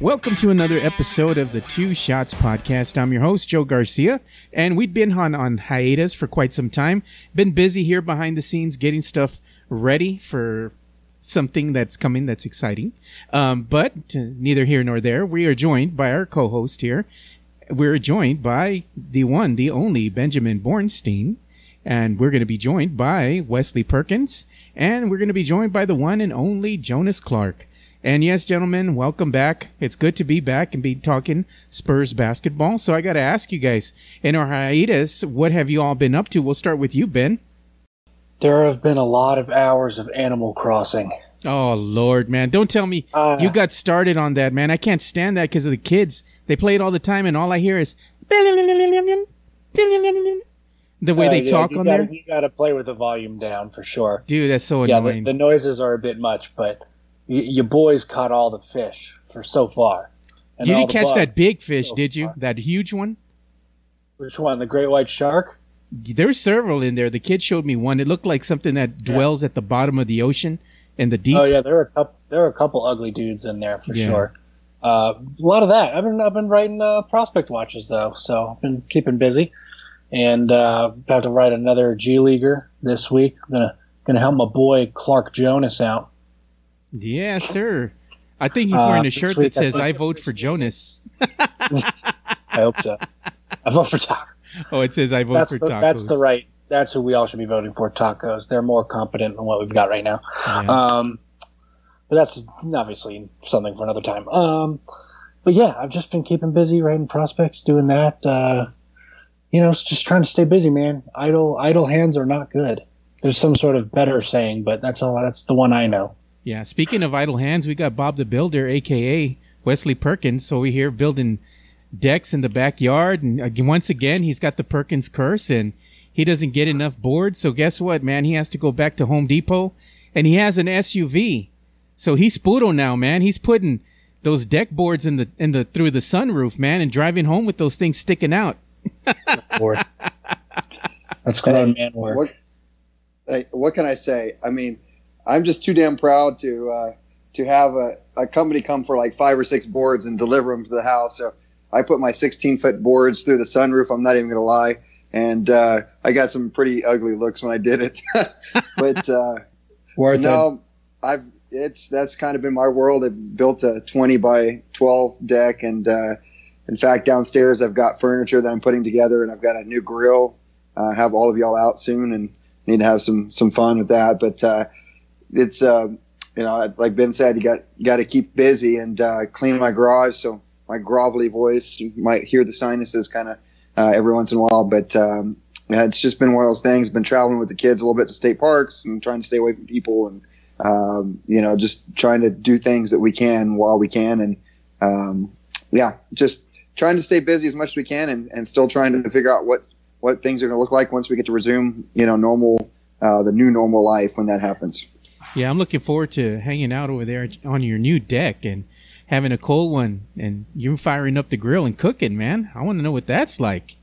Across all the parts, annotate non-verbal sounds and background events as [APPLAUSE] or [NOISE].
Welcome to another episode of the Two Shots Podcast. I'm your host, Joe Garcia, and we've been on, on hiatus for quite some time. Been busy here behind the scenes getting stuff ready for something that's coming that's exciting. Um, but uh, neither here nor there. We are joined by our co host here. We're joined by the one, the only Benjamin Bornstein, and we're going to be joined by Wesley Perkins, and we're going to be joined by the one and only Jonas Clark. And yes, gentlemen, welcome back. It's good to be back and be talking Spurs basketball. So I got to ask you guys, in our hiatus, what have you all been up to? We'll start with you, Ben. There have been a lot of hours of Animal Crossing. Oh Lord, man! Don't tell me Uh, you got started on that, man. I can't stand that because of the kids. They play it all the time, and all I hear is the way Uh, they yeah, talk on gotta, there. You got to play with the volume down for sure. Dude, that's so Yeah, the, annoying. the noises are a bit much, but y- your boys caught all the fish for so far. And you didn't catch that big fish, so did you? far. That huge one? Which one? The great white shark? There's several in there. The kid showed me one. It looked like something that dwells at the bottom of the ocean in the deep. Oh yeah, there are a couple. There are a couple ugly dudes in there for Yeah. sure. Uh, a lot of that. I've been I've been writing uh, prospect watches though, so I've been keeping busy, and uh, about to write another G leaguer this week. I'm gonna gonna help my boy Clark Jonas out. Yeah, sir. I think he's Uh, wearing a shirt that says "I vote for Jonas." [LAUGHS] I hope so. I vote for tacos. Oh, it says "I vote That's for the, tacos." that's the right. That's who we all should be voting for. Tacos. They're more competent than what we've got right now. Yeah. Um, but that's obviously something for another time. Um, but yeah, I've just been keeping busy writing prospects, doing that. Uh, you know, it's just trying to stay busy, man. Idle idle hands are not good. There's some sort of better saying, but that's all. That's the one I know. Yeah, speaking of idle hands, we got Bob the Builder, aka Wesley Perkins. So we here building decks in the backyard, and once again, he's got the Perkins curse, and he doesn't get enough boards. So guess what, man? He has to go back to Home Depot, and he has an SUV. So he's Spudo now, man. He's putting those deck boards in the in the through the sunroof, man, and driving home with those things sticking out. That's grown man work. What, what can I say? I mean, I'm just too damn proud to uh, to have a, a company come for like five or six boards and deliver them to the house. So I put my 16 foot boards through the sunroof. I'm not even gonna lie, and uh, I got some pretty ugly looks when I did it. [LAUGHS] but uh, Worth it. no, I've it's that's kind of been my world. I've built a 20 by 12 deck, and uh, in fact, downstairs I've got furniture that I'm putting together, and I've got a new grill. Uh, have all of y'all out soon, and need to have some some fun with that. But uh, it's uh, you know, like Ben said, you got got to keep busy and uh, clean my garage, so my grovelly voice you might hear the sinuses kind of uh, every once in a while. But um, yeah, it's just been one of those things. Been traveling with the kids a little bit to state parks and trying to stay away from people and um, you know just trying to do things that we can while we can and um, yeah, just trying to stay busy as much as we can and, and still trying to figure out what what things are going to look like once we get to resume you know normal uh, the new normal life when that happens. Yeah, I'm looking forward to hanging out over there on your new deck and having a cold one, and you firing up the grill and cooking, man. I want to know what that's like.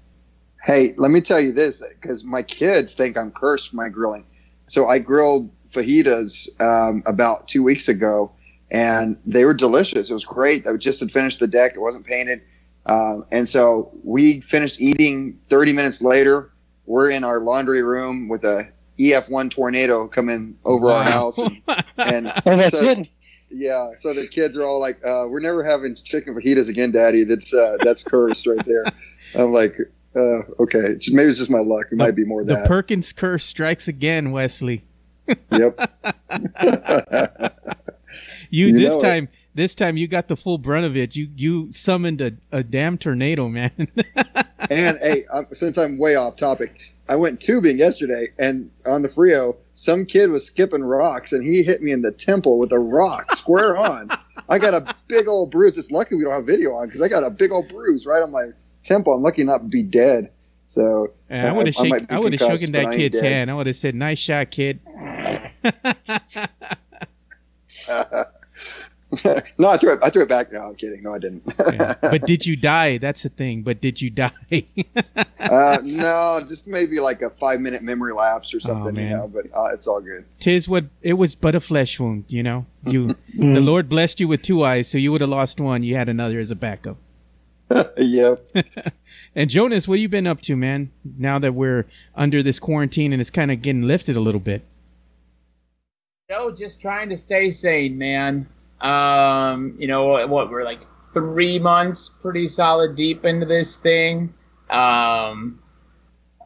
Hey, let me tell you this because my kids think I'm cursed for my grilling. So I grilled fajitas um, about two weeks ago, and they were delicious. It was great. I just had finished the deck; it wasn't painted, um, and so we finished eating. Thirty minutes later, we're in our laundry room with a EF1 tornado coming over our house, and, [LAUGHS] and Oh, that's so- it. yeah, so the kids are all like, uh, "We're never having chicken fajitas again, Daddy. That's uh, that's cursed right there." [LAUGHS] I'm like, uh, "Okay, maybe it's just my luck. It might be more the that." The Perkins curse strikes again, Wesley. [LAUGHS] yep. You, You this know it. time, this time you got the full brunt of it. You you summoned a, a damn tornado, man. and hey, um, since I'm way off topic, I went tubing yesterday, and on the Frio, some kid was skipping rocks, and he hit me in the temple with a rock square [LAUGHS] on. I got a big old bruise. It's lucky we don't have video on because I got a big old bruise right on my temple. I'm lucky not to be dead. So I would have I shaken, I would have shaken that kid's hand. I would have said, "Nice shot, kid." [LAUGHS] [LAUGHS] [LAUGHS] no, I threw it. I threw it back. No, I'm kidding. No, I didn't. Yeah. [LAUGHS] But did you die? That's the thing. But did you die? [LAUGHS] uh, no, just maybe like a five minute memory lapse or something, you know. But uh, it's all good. Tis what it was, but a flesh wound. You know, you the Lord blessed you with two eyes, so you would have lost one. You had another as a backup. yep. and Jonas, what you been up to, man? Now that we're under this quarantine and it's kind of getting lifted a little bit. No, just trying to stay sane, man. Um, you know what? We're like three months, pretty solid deep into this thing. Um,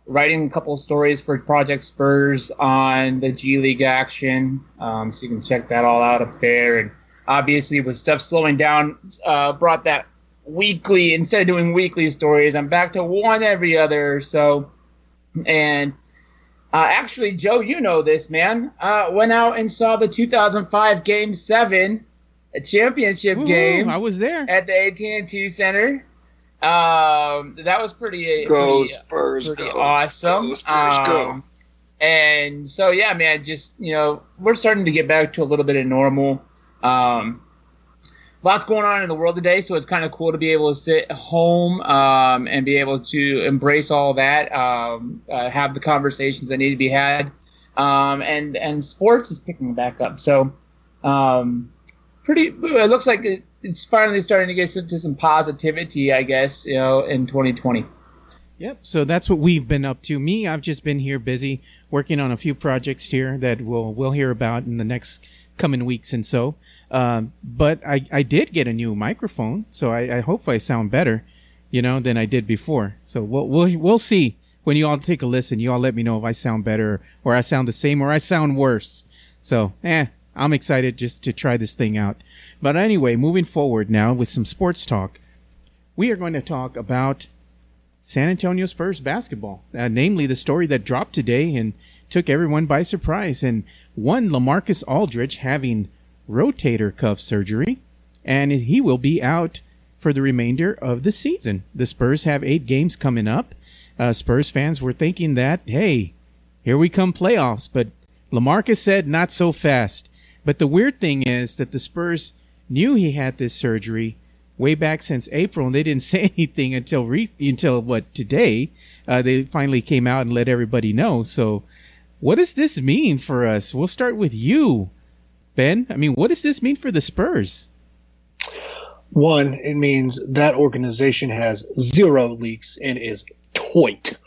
writing a couple stories for Project Spurs on the G League action, um, so you can check that all out up there. And obviously, with stuff slowing down, uh, brought that weekly instead of doing weekly stories. I'm back to one every other. So, and uh, actually, Joe, you know this man. Uh, went out and saw the 2005 Game Seven, a championship Ooh, game. I was there at the AT&T Center. Um, that was pretty, go pretty, Spurs, pretty go. awesome. Go Spurs, um, go. And so, yeah, man, just you know, we're starting to get back to a little bit of normal. Um, lots going on in the world today, so it's kind of cool to be able to sit home um, and be able to embrace all that, um, uh, have the conversations that need to be had, um, and and sports is picking back up. So, um, pretty. It looks like it, it's finally starting to get into some positivity, I guess, you know, in 2020. Yep. So that's what we've been up to. Me, I've just been here busy working on a few projects here that we'll we'll hear about in the next coming weeks and so. Um, but I, I did get a new microphone, so I, I hope I sound better, you know, than I did before. So we'll we'll we'll see when you all take a listen. You all let me know if I sound better or I sound the same or I sound worse. So eh, I'm excited just to try this thing out. But anyway, moving forward now with some sports talk, we are going to talk about San Antonio Spurs basketball, uh, namely the story that dropped today and took everyone by surprise. And one, Lamarcus Aldridge having rotator cuff surgery, and he will be out for the remainder of the season. The Spurs have eight games coming up. Uh, Spurs fans were thinking that, hey, here we come playoffs, but Lamarcus said not so fast. But the weird thing is that the Spurs knew he had this surgery way back since April, and they didn't [LAUGHS] say anything until re- until what today. Uh, they finally came out and let everybody know. So, what does this mean for us? We'll start with you, Ben. I mean, what does this mean for the Spurs? One, it means that organization has zero leaks and is toit.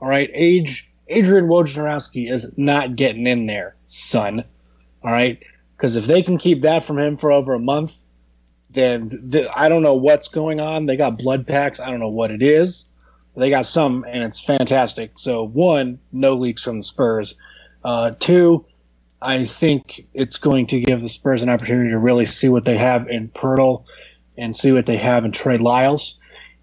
All right, age Adrian Wojnarowski is not getting in there, son. All right, because if they can keep that from him for over a month, then th- I don't know what's going on. They got blood packs. I don't know what it is. They got some, and it's fantastic. So one, no leaks from the Spurs. Uh, two, I think it's going to give the Spurs an opportunity to really see what they have in Poeltl and see what they have in Trey Lyles.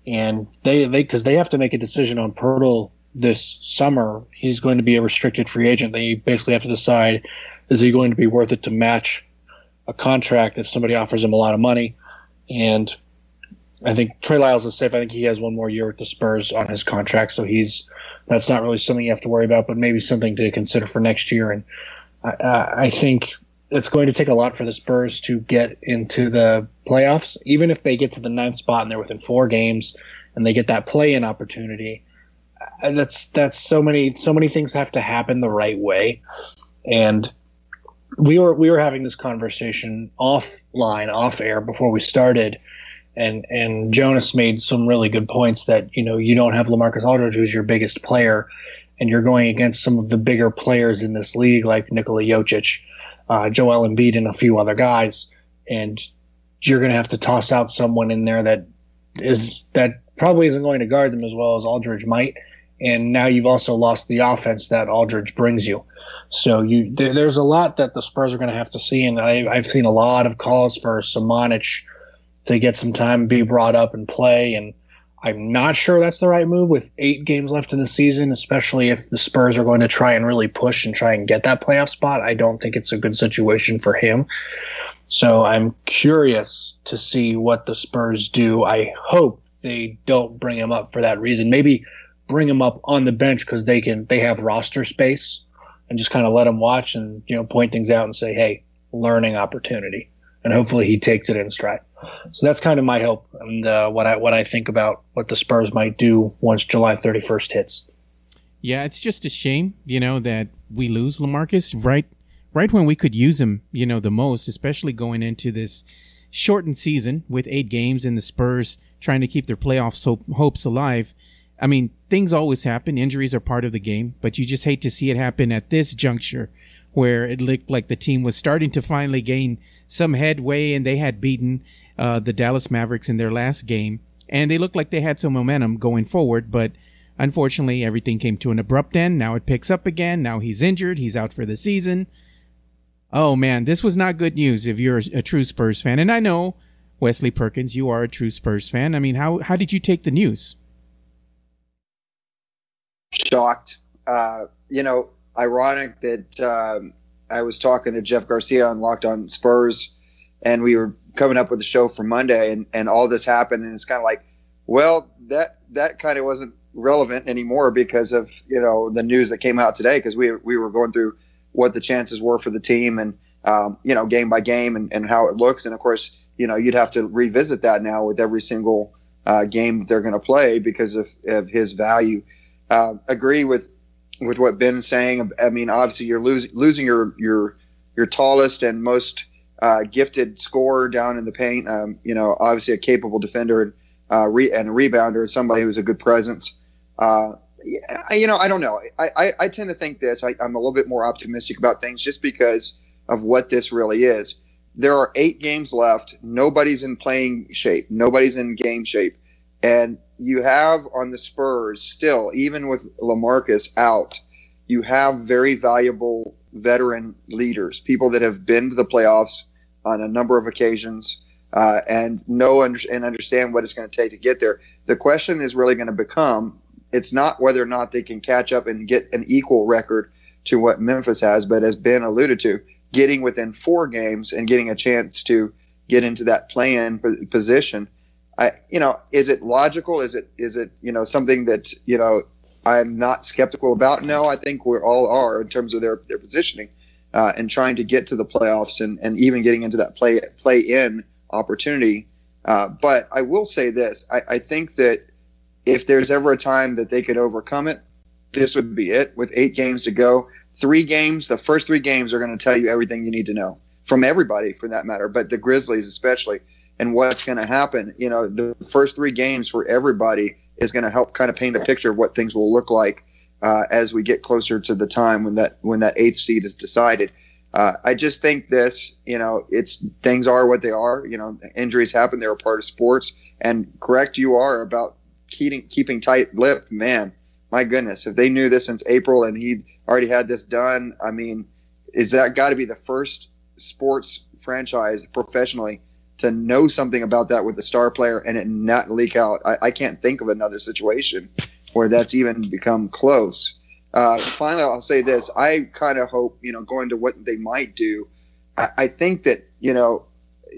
And they they because they have to make a decision on Poeltl this summer. He's going to be a restricted free agent. They basically have to decide is he going to be worth it to match a contract if somebody offers him a lot of money. And I think Trey Lyles is safe. I think he has one more year with the Spurs on his contract, so he's that's not really something you have to worry about, but maybe something to consider for next year. And I, I think it's going to take a lot for the Spurs to get into the playoffs. Even if they get to the ninth spot and they're within four games and they get that play-in opportunity, uh, that's that's so many so many things have to happen the right way. And we were we were having this conversation offline, off air before we started, and and Jonas made some really good points that you know you don't have Lamarcus Aldridge, who's your biggest player, and you're going against some of the bigger players in this league like Nikola Jokic, uh, Joel Embiid, and a few other guys, and you're going to have to toss out someone in there that is that probably isn't going to guard them as well as Aldridge might. And now you've also lost the offense that Aldridge brings you. So you there, there's a lot that the Spurs are going to have to see, and I, I've seen a lot of calls for Samanic to get some time, be brought up and play, and I'm not sure that's the right move with eight games left in the season, especially if the Spurs are going to try and really push and try and get that playoff spot. I don't think it's a good situation for him. So I'm curious to see what the Spurs do. I hope they don't bring him up for that reason. Maybe bring him up on the bench because they can they have roster space and just kind of let him watch and you know point things out and say, hey, learning opportunity. and hopefully he takes it in stride. So that's kind of my hope and uh, what I what I think about what the Spurs might do once July 31st hits. Yeah, it's just a shame, you know, that we lose Lamarcus right right when we could use him, you know, the most, especially going into this shortened season with eight games and the Spurs trying to keep their playoff hopes alive. I mean, things always happen. Injuries are part of the game, but you just hate to see it happen at this juncture where it looked like the team was starting to finally gain some headway and they had beaten uh, the Dallas Mavericks in their last game. And they looked like they had some momentum going forward, but unfortunately, everything came to an abrupt end. Now it picks up again. Now he's injured. He's out for the season. Oh man, this was not good news if you're a, true Spurs fan. And I know, Wesley Perkins, you are a true Spurs fan. I mean, how, how did you take the news? Shocked. Uh, you know, ironic that um, I was talking to Jeff Garcia on Locked On Spurs, and we were coming up with the show for Monday, and, and all this happened, and it's kind of like, well, that that kind of wasn't relevant anymore because of you know the news that came out today because we we were going through what the chances were for the team and um, you know game by game and, and how it looks, and of course you know you'd have to revisit that now with every single uh, game that they're going to play because of, of his value. Uh, agree with with what Ben's saying. I mean, obviously you're losing losing your your your tallest and most uh, gifted scorer down in the paint. Um, you know, obviously a capable defender and uh, re- and a rebounder, somebody who's a good presence. Uh, you know, I don't know. I, I, I tend to think this. I, I'm a little bit more optimistic about things just because of what this really is. There are eight games left. Nobody's in playing shape. Nobody's in game shape. And you have on the Spurs still, even with Lamarcus out, you have very valuable veteran leaders, people that have been to the playoffs on a number of occasions uh, and know and understand what it's going to take to get there. The question is really going to become it's not whether or not they can catch up and get an equal record to what Memphis has, but as Ben alluded to, getting within four games and getting a chance to get into that play-in position I, you know, is it logical? Is it, is it, you know, something that, you know, I'm not skeptical about? No, I think we all are in terms of their, their positioning uh, and trying to get to the playoffs and, and even getting into that play, play in opportunity. Uh, but I will say this, I, I think that if there's ever a time that they could overcome it, this would be it with eight games to go. Three games, the first three games are going to tell you everything you need to know from everybody for that matter, but the Grizzlies especially and what's going to happen. You know, the first three games for everybody is going to help kind of paint a picture of what things will look like uh, as we get closer to the time when that when that eighth seed is decided. Uh, I just think this, you know, it's things are what they are. You know, injuries happen; they're a part of sports. And correct, you are about keeping keeping tight lip. Man, my goodness, if they knew this since April and he'd already had this done, I mean, is that got to be the first sports franchise professionally to know something about that with the star player and it not leak out. I, I can't think of another situation where that's even become close. Uh, finally, I'll say this: I kind of hope, you know, going to what they might do. I, I, think that you know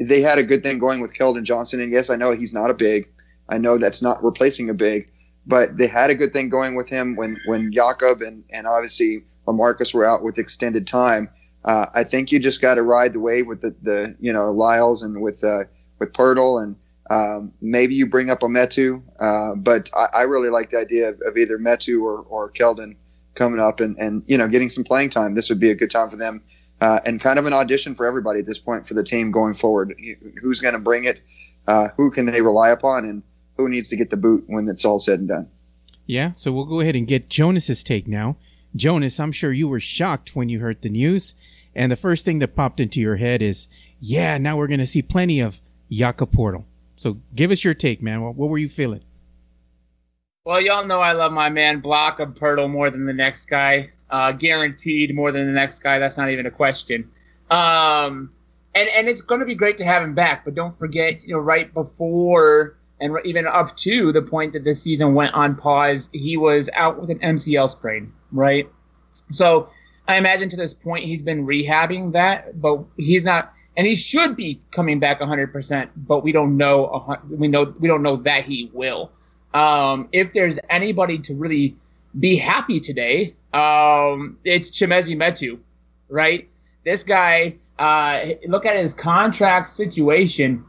they had a good thing going with Keldon Johnson, and yes, I know he's not a big. I know that's not replacing a big, but they had a good thing going with him when when Jakob and and obviously Lamarcus were out with extended time uh, I think you just got to ride the wave with the, the you know Lyles and with uh, with Poeltl and um, maybe you bring up a Metu, uh, but I, I, really like the idea of, of, either Metu or, or Keldon coming up and, and you know getting some playing time. This would be a good time for them uh, and kind of an audition for everybody at this point for the team going forward. Who's going to bring it? Uh, who can they rely upon? And who needs to get the boot when it's all said and done? Yeah, so we'll go ahead and get Jonas's take now. Jonas, I'm sure you were shocked when you heard the news. And the first thing that popped into your head is, yeah, now we're going to see plenty of Jakob Poeltl. So give us your take, man. What, what, were you feeling? Well, y'all know I love my man Block of Poeltl more than the next guy. Uh, guaranteed more than the next guy. That's not even a question. Um, and and it's going to be great to have him back. But don't forget, you know, right before and even up to the point that the season went on pause, he was out with an MCL sprain, right? So I imagine to this point he's been rehabbing that, but he's not, and he should be coming back 100%. But we don't know. We know we don't know that he will. Um, if there's anybody to really be happy today, um, it's Chimezie Metu, right? This guy, uh, look at his contract situation,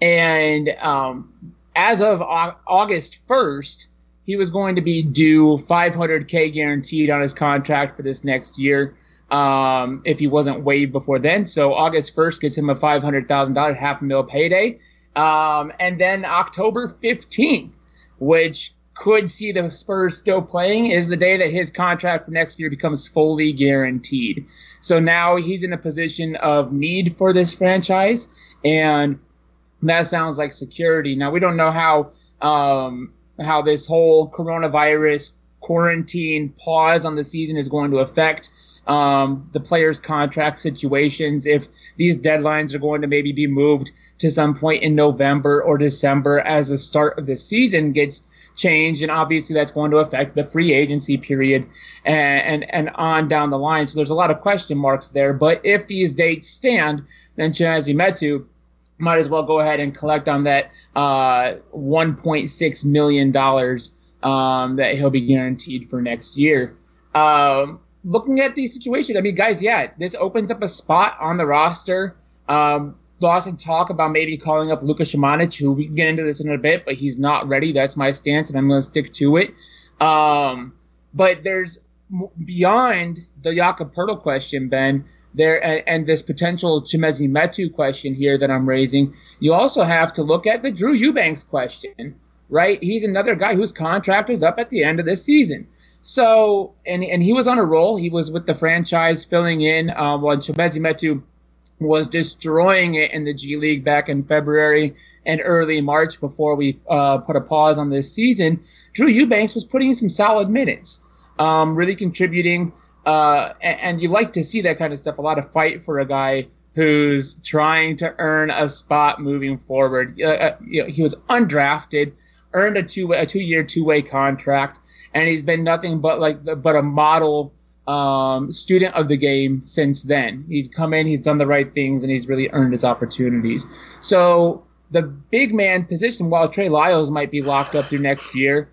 and um, as of August first, he was going to be due 500k guaranteed on his contract for this next year um, if he wasn't waived before then. So August 1st gives him a $500,000 half a mil payday. Um, and then October 15th, which could see the Spurs still playing, is the day that his contract for next year becomes fully guaranteed. So now he's in a position of need for this franchise, and that sounds like security. Now we don't know how um, how this whole coronavirus quarantine pause on the season is going to affect um, the players' contract situations, if these deadlines are going to maybe be moved to some point in November or December as the start of the season gets changed, and obviously that's going to affect the free agency period and, and, and on down the line. So there's a lot of question marks there. But if these dates stand, then Chimezie Metu might as well go ahead and collect on that uh, 1.6 million dollars um, that he'll be guaranteed for next year. Um, looking at these situations, I mean, guys, yeah, this opens up a spot on the roster. Um, Boston talk about maybe calling up Luka Samanic, who we can get into this in a bit, but he's not ready. That's my stance, and I'm going to stick to it. Um, but there's beyond the Jakob Poeltl question, Ben, there and, and this potential Chimezie Metu question here that I'm raising. You also have to look at the Drew Eubanks question, right? He's another guy whose contract is up at the end of this season. So, and and he was on a roll. He was with the franchise filling in uh, while Chimezie Metu was destroying it in the G League back in February and early March before we uh, put a pause on this season. Drew Eubanks was putting in some solid minutes, um, really contributing. Uh, and, and, you like to see that kind of stuff. A lot of fight for a guy who's trying to earn a spot moving forward. Uh, uh you know, he was undrafted, earned a two a two year two way contract and he's been nothing but like but a model um, student of the game since then. He's come in, he's done the right things, and he's really earned his opportunities. So the big man position, while Trey Lyles might be locked up through next year,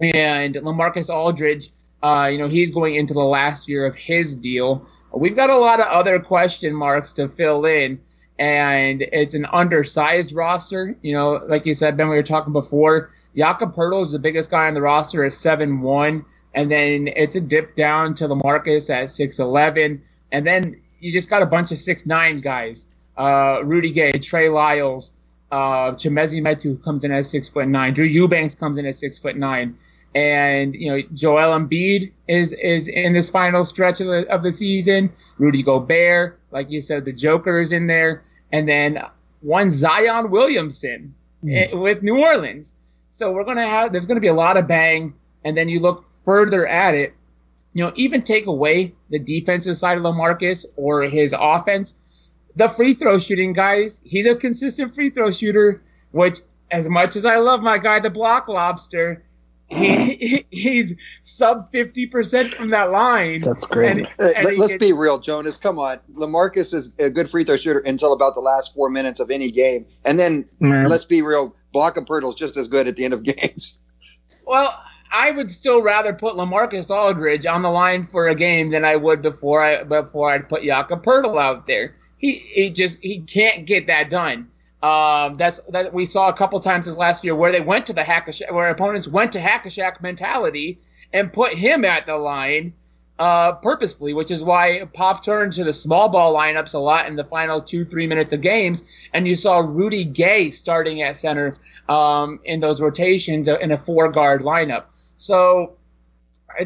and Lamarcus Aldridge, uh, you know, he's going into the last year of his deal. We've got a lot of other question marks to fill in and it's an undersized roster. You know, like you said, Ben, we were talking before. Jakob Poeltl is the biggest guy on the roster at seven one, and then it's a dip down to Lamarcus at six eleven, and then you just got a bunch of six nine guys. Uh, Rudy Gay, Trey Lyles, uh, Chimezie Metu comes in at six foot nine. Drew Eubanks comes in at six foot nine. And you know Joel Embiid is is in this final stretch of the of the season. Rudy Gobert, like you said, the Joker is in there, and then one Zion Williamson mm. with New Orleans. So we're gonna have there's gonna be a lot of bang, and then you look further at it. You know, even take away the defensive side of Lamarcus or his offense, the free throw shooting guys. He's a consistent free throw shooter, which as much as I love my guy, the block lobster, he, [LAUGHS] he's sub 50% from that line. That's great. And, uh, and let's be real, Jonas. Come on. Lamarcus is a good free throw shooter until about the last four minutes of any game. And then Man. let's be real, Block Poeltl is just as good at the end of [LAUGHS] games. Well, I would still rather put Lamarcus Aldridge on the line for a game than I would before I before I'd put Jakob Poeltl out there. He he just he can't get that done. Um, that's that we saw a couple times this last year where they went to the hack where opponents went to hack a Shaq mentality and put him at the line uh, purposefully, which is why Pop turned to the small ball lineups a lot in the final two three minutes of games, and you saw Rudy Gay starting at center um, in those rotations in a four guard lineup. So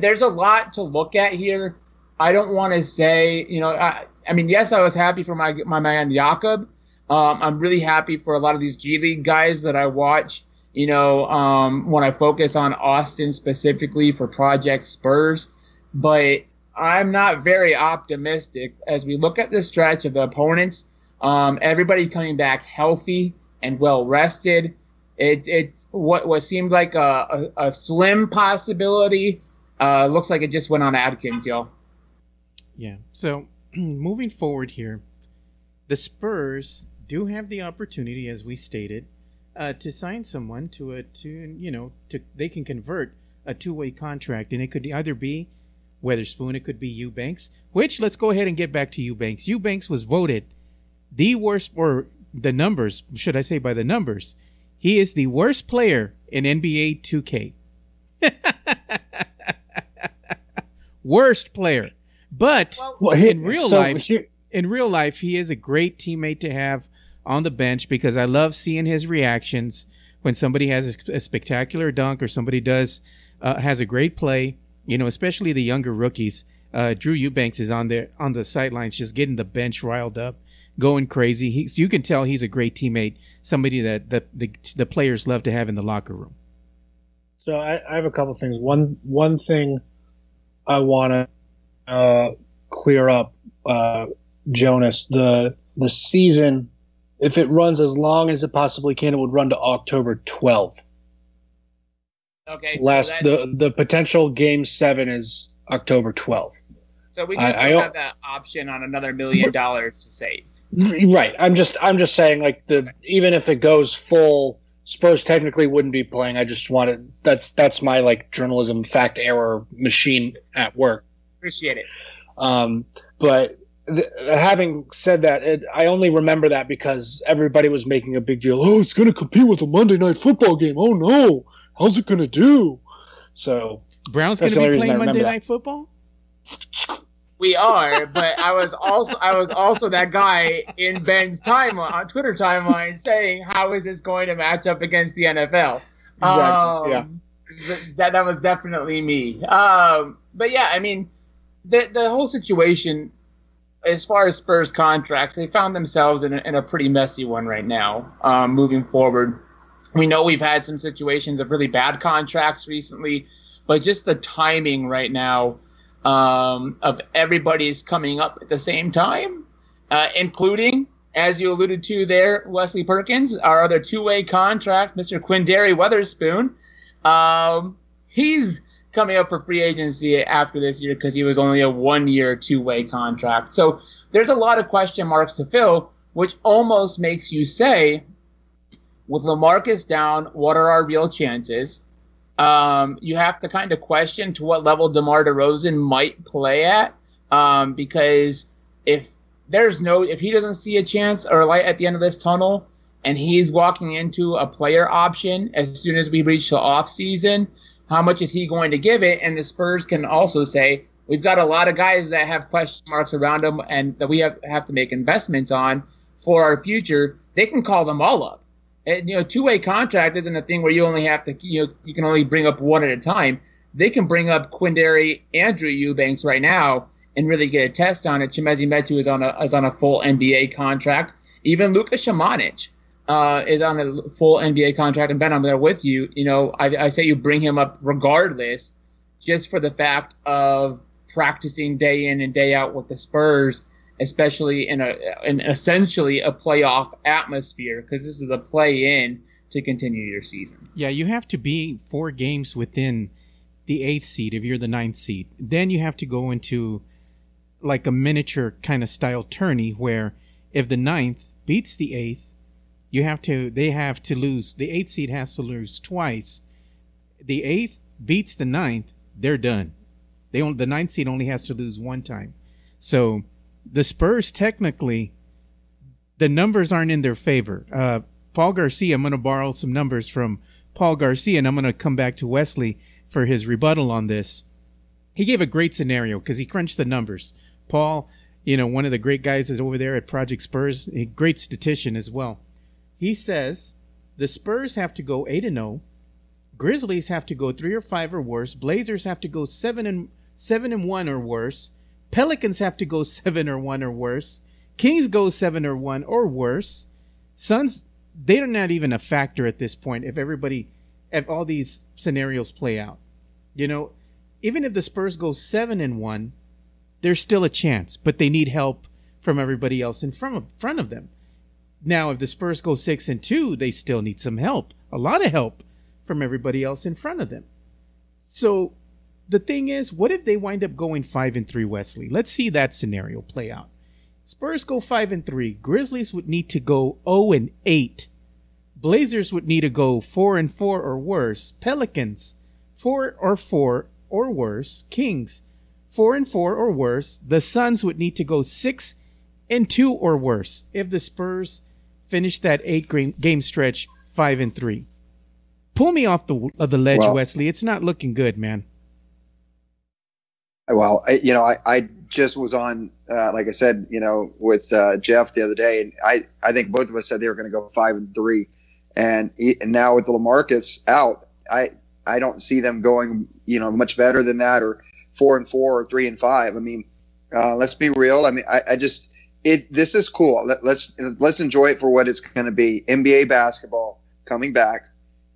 there's a lot to look at here. I don't want to say, you know, I, I mean, yes, I was happy for my my man Jakob um, I'm really happy for a lot of these G League guys that I watch. You know, um, when I focus on Austin specifically for Project Spurs, but I'm not very optimistic as we look at the stretch of the opponents. Um, everybody coming back healthy and well rested. It, it's what what seemed like a, a, a slim possibility. Uh, looks like it just went on Adkins, y'all. Yeah. So [CLEARS THROAT] moving forward here, the Spurs do have the opportunity, as we stated, uh, to sign someone to a to you know to they can convert a two way contract, and it could either be Weatherspoon. It could be Eubanks. Which let's go ahead and get back to Eubanks. Eubanks was voted the worst, or the numbers, should I say by the numbers, he is the worst player in NBA 2K. [LAUGHS] worst player. But Well, in real so life, in real life, he is a great teammate to have on the bench because I love seeing his reactions when somebody has a, a spectacular dunk or somebody does uh, has a great play. You know, especially the younger rookies. Uh, Drew Eubanks is on there on the sidelines, just getting the bench riled up, going crazy. You can tell he's a great teammate, somebody that, that the the players love to have in the locker room. So I, I have a couple things. One one thing I want to uh, clear up, uh, Jonas. The the season, if it runs as long as it possibly can, it would run to October twelfth. Okay. so Last that- the the potential game seven is October twelfth. So we do I- still I have that option on another million dollars to save. Right. I'm just I'm just saying like the even if it goes full, Spurs technically wouldn't be playing. I just wanted that's that's my like journalism fact error machine at work. Appreciate it. Um, but th- having said that, it, I only remember that because everybody was making a big deal. Oh, it's going to compete with a Monday night football game. Oh no, how's it going to do? So Brown's going to be playing Monday remember that. Night Football. We are, but I was also I was also that guy in Ben's time on Twitter timeline saying, "How is this going to match up against the NFL?" Exactly, yeah. Um, th- that that was definitely me. Um, but yeah, I mean, the the whole situation, as far as Spurs contracts, they found themselves in a, in a pretty messy one right now. Um, moving forward, we know we've had some situations of really bad contracts recently, but just the timing right now um, of everybody's coming up at the same time, uh, including, as you alluded to there, Wesley Perkins, our other two-way contract, Mr. Quinndary Weatherspoon. Um, he's coming up for free agency after this year because he was only a one-year, two-way contract. So there's a lot of question marks to fill, which almost makes you say, with Lamarcus down, what are our real chances? um, you have to kind of question to what level DeMar DeRozan might play at, um, because if there's no, if he doesn't see a chance or a light at the end of this tunnel, and he's walking into a player option as soon as we reach the off season, how much is he going to give it? And the Spurs can also say we've got a lot of guys that have question marks around them and that we have have to make investments on for our future. They can call them all up and, you know, two-way contract isn't a thing where you only have to, you know, you can only bring up one at a time. They can bring up Quinndary, Andrew Eubanks right now and really get a test on it. Chimezie Metu is on a is on a full NBA contract. Even Luka Samanic uh, is on a full NBA contract. And Ben, I'm there with you. You know, I, I say you bring him up regardless, just for the fact of practicing day in and day out with the Spurs especially in a in essentially a playoff atmosphere because this is a play in to continue your season. Yeah, you have to be four games within the eighth seed if you're the ninth seed. Then you have to go into like a miniature kind of style tourney where if the ninth beats the eighth, you have to they have to lose the eighth seed has to lose twice. The eighth beats the ninth, they're done. They only, the ninth seed only has to lose one time. So the Spurs technically the numbers aren't in their favor. Uh, Paul Garcia, I'm going to borrow some numbers from Paul Garcia, and I'm going to come back to Wesley for his rebuttal on this. He gave a great scenario because he crunched the numbers. Paul, you know, one of the great guys is over there at Project Spurs, a great statistician as well. He says the Spurs have to go 8 and 0, Grizzlies have to go 3 or 5 or worse, Blazers have to go 7 and 7 and 1 or worse, Pelicans have to go [LAUGHS] 7 or 1 or worse, Kings go 7 or 1 or worse. Suns they're not even a factor at this point if everybody if all these scenarios play out. You know, even if the Spurs go 7 and 1, there's still a chance, but they need help from everybody else in front of, front of them. Now, if the Spurs go 6 and 2, they still need some help, a lot of help from everybody else in front of them. So, the thing is, what if they wind up going 5 and 3 Wesley? Let's see that scenario play out. Spurs go 5 and 3. Grizzlies would need to go 0 and 8. Blazers would need to go 4 and 4 or worse. Pelicans 4 or 4 or worse. Kings four and four or worse, the Suns would need to go six and two or worse if the Spurs finish that eight game stretch five and three. Pull me off the of the ledge, well, Wesley. It's not looking good, man. Well, I, you know, I, I just was on, uh, like I said, you know, with uh, Jeff the other day, and I, I think both of us said they were going to go five and three, and, and now with the Lamarcus out, I, I don't see them going, you know, much better than that, or four and four, or three and five. I mean, uh, let's be real. I mean, I, I just, it, this is cool. Let, let's, let's enjoy it for what it's going to be. NBA basketball coming back.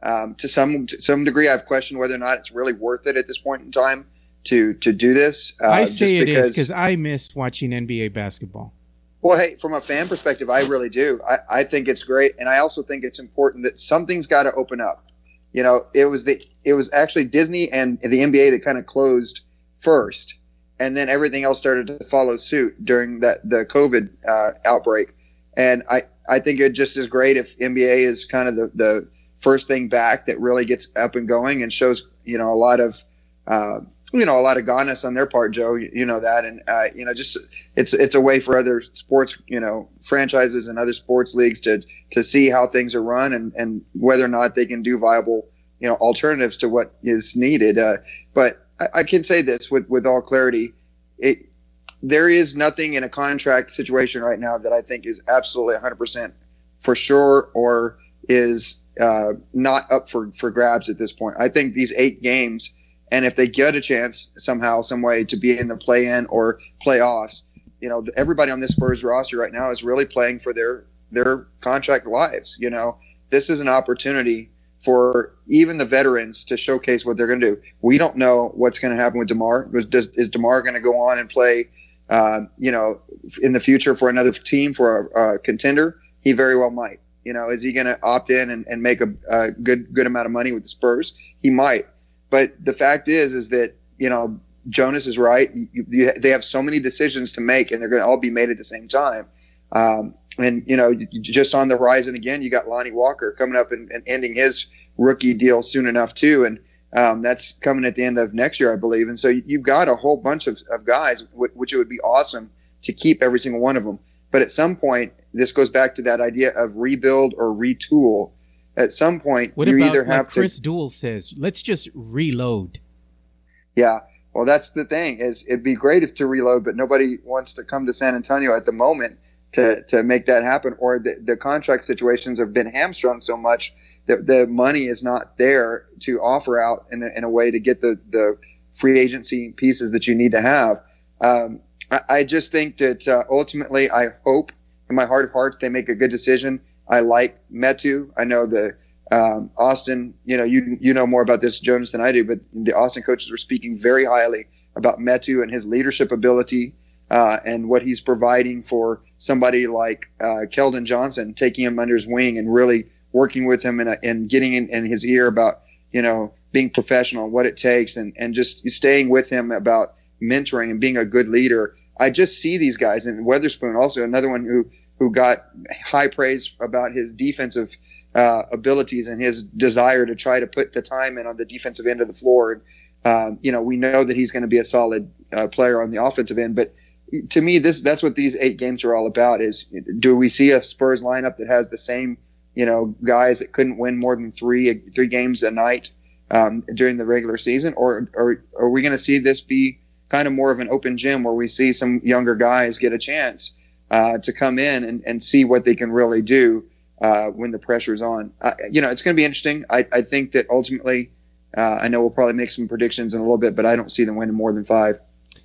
Um, to some to some degree, I've questioned whether or not it's really worth it at this point in time to to do this. Uh, I say it because, is because I miss watching NBA basketball. Well, hey, from a fan perspective, I really do. I, I think it's great, and I also think it's important that something's got to open up. You know, it was the it was actually Disney and the NBA that kind of closed first, and then everything else started to follow suit during that the COVID uh, outbreak. And I I think it just is great if NBA is kind of the the first thing back that really gets up and going and shows you know a lot of uh, you know a lot of goneness on their part, Joe. You, you know that, and uh, you know just it's it's a way for other sports you know franchises and other sports leagues to to see how things are run and and whether or not they can do viable you know alternatives to what is needed. Uh, but I, can say this with with all clarity, it there is nothing in a contract situation right now that I think is absolutely 100 percent for sure or is uh, not up for for grabs at this point. I think these eight games and if they get a chance somehow, some way to be in the play in or playoffs, you know, everybody on this Spurs roster right now is really playing for their their contract lives. You know, this is an opportunity for even the veterans to showcase what they're going to do. We don't know what's going to happen with Demar. Does, is Demar going to go on and play, uh, you know, in the future for another team for a, a, contender? He very well might. You know, is he going to opt in and, and make a, a good good amount of money with the Spurs? He might. But the fact is, is that you know Jonas is right. You, you, they have so many decisions to make, and they're going to all be made at the same time. Um, and you know, just on the horizon again, you got Lonnie Walker coming up and, and ending his rookie deal soon enough too, and um, that's coming at the end of next year, I believe. And so you've got a whole bunch of, of guys, which it would be awesome to keep every single one of them. But at some point, this goes back to that idea of rebuild or retool at some point what you about either have Chris to Duell says, let's just reload. Yeah. Well, that's the thing is it'd be great if to reload, but nobody wants to come to San Antonio at the moment to, to make that happen. Or the, the contract situations have been hamstrung so much that the money is not there to offer out in a, in a way to get the, the free agency pieces that you need to have. Um, I, I, just think that uh, ultimately, I hope in my heart of hearts they make a good decision I like Metu. I know the um, Austin. You know, you you know more about this Jonas than I do, but the Austin coaches were speaking very highly about Metu and his leadership ability uh, and what he's providing for somebody like uh, Keldon Johnson, taking him under his wing and really working with him and, and getting in, in his ear about you know being professional, what it takes, and and just staying with him about mentoring and being a good leader. I just see these guys, and Weatherspoon also another one who who got high praise about his defensive uh, abilities and his desire to try to put the time in on the defensive end of the floor. And, um, you know, we know that he's going to be a solid uh, player on the offensive end, but to me, this that's what these eight games are all about. Is do we see a Spurs lineup that has the same, you know, guys that couldn't win more than three three games a night um, during the regular season, or, or are we going to see this be kind of more of an open gym where we see some younger guys get a chance? uh, to come in and, and see what they can really do uh, when the pressure's on. Uh, you know, it's going to be interesting. I, I think that ultimately, uh, I know we'll probably make some predictions in a little bit, but I don't see them winning more than five.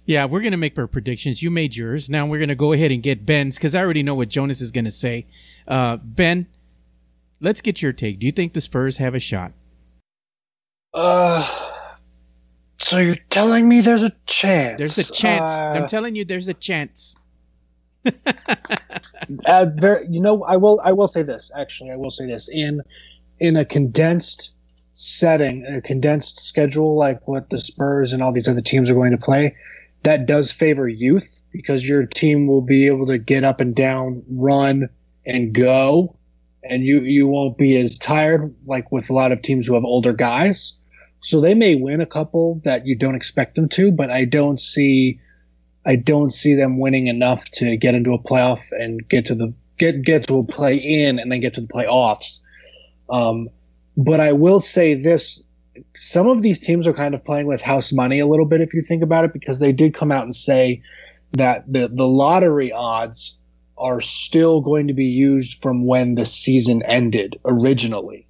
Yeah, we're going to make our predictions. You made yours. Now we're going to go ahead and get Ben's because I already know what Jonas is going to say. Uh, ben, let's get your take. Do you think the Spurs have a shot? Uh, so you're telling me there's a chance? There's a chance. Uh, I'm telling you, there's a chance. [LAUGHS] uh, very, you know, I will. I will say this. Actually, I will say this in in a condensed setting, a condensed schedule like what the Spurs and all these other teams are going to play. That does favor youth because your team will be able to get up and down, run and go, and you you won't be as tired like with a lot of teams who have older guys. So they may win a couple that you don't expect them to, but I don't see I don't see them winning enough to get into a playoff and get to the get get to a play in and then get to the playoffs. Um, but I will say this: some of these teams are kind of playing with house money a little bit, if you think about it, because they did come out and say that the the lottery odds are still going to be used from when the season ended originally.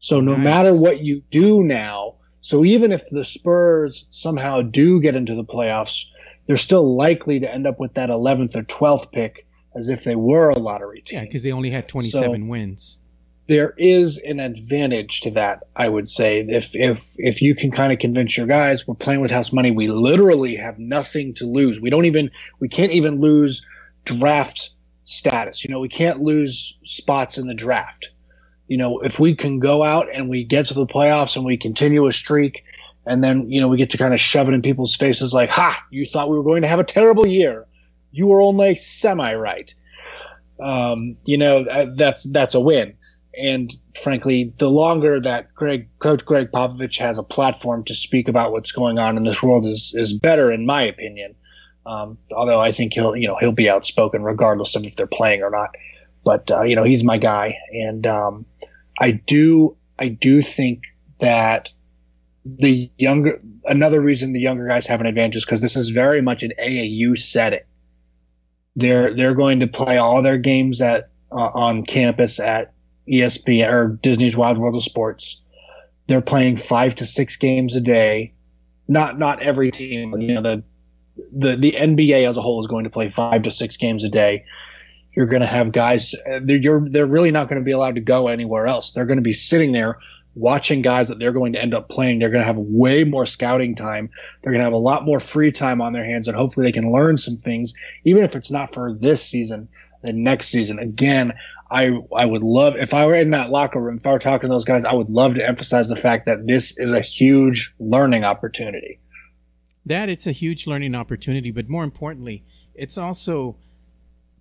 So no nice. matter what you do now, so even if the Spurs somehow do get into the playoffs, they're still likely to end up with that 11th or 12th pick as if they were a lottery team. Yeah, because they only had 27 so wins. There is an advantage to that, I would say. If if if you can kind of convince your guys, we're playing with house money. We literally have nothing to lose. We don't even we can't even lose draft status. You know, we can't lose spots in the draft. You know, if we can go out and we get to the playoffs and we continue a streak and then you know we get to kind of shove it in people's faces like ha you thought we were going to have a terrible year you were only semi right um, you know that's that's a win and frankly the longer that greg coach Greg popovich has a platform to speak about what's going on in this world is is better in my opinion. Um, although i think he'll you know he'll be outspoken regardless of if they're playing or not. But uh, you know he's my guy. And um, i do i do think that the younger another reason the younger guys have an advantage is because this is very much an AAU setting. They're they're going to play all their games at uh, on campus at ESPN or Disney's Wide World of Sports. They're playing five to six games a day. Not not every team, you know the the the NBA as a whole is going to play five to six games a day. You're going to have guys. They're, you're they're really not going to be allowed to go anywhere else. They're going to be sitting there watching guys that they're going to end up playing. They're going to have way more scouting time. They're going to have a lot more free time on their hands, and hopefully they can learn some things, even if it's not for this season, the next season. Again, I I would love if I were in that locker room, if I were talking to those guys, I would love to emphasize the fact that this is a huge learning opportunity. That it's a huge learning opportunity, but more importantly, it's also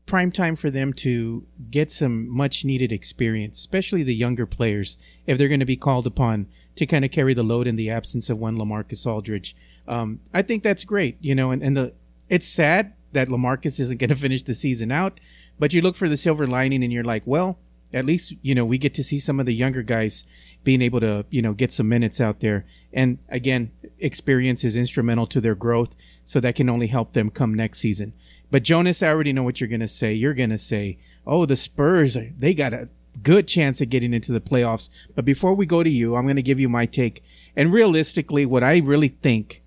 prime time for them to get some much needed experience, especially the younger players, if they're going to be called upon to kind of carry the load in the absence of one Lamarcus Aldridge. Um, I think that's great, you know, and, and the it's sad that Lamarcus isn't going [LAUGHS] to finish the season out, but you look for the silver lining and you're like, well, at least, you know, we get to see some of the younger guys being able to, you know, get some minutes out there. And again, experience is instrumental to their growth, so that can only help them come next season. But Jonas, I already know what you're going to say. You're going to say, oh, the Spurs, they got a good chance of getting into the playoffs. But before we go to you, I'm going to give you my take. And realistically, what I really think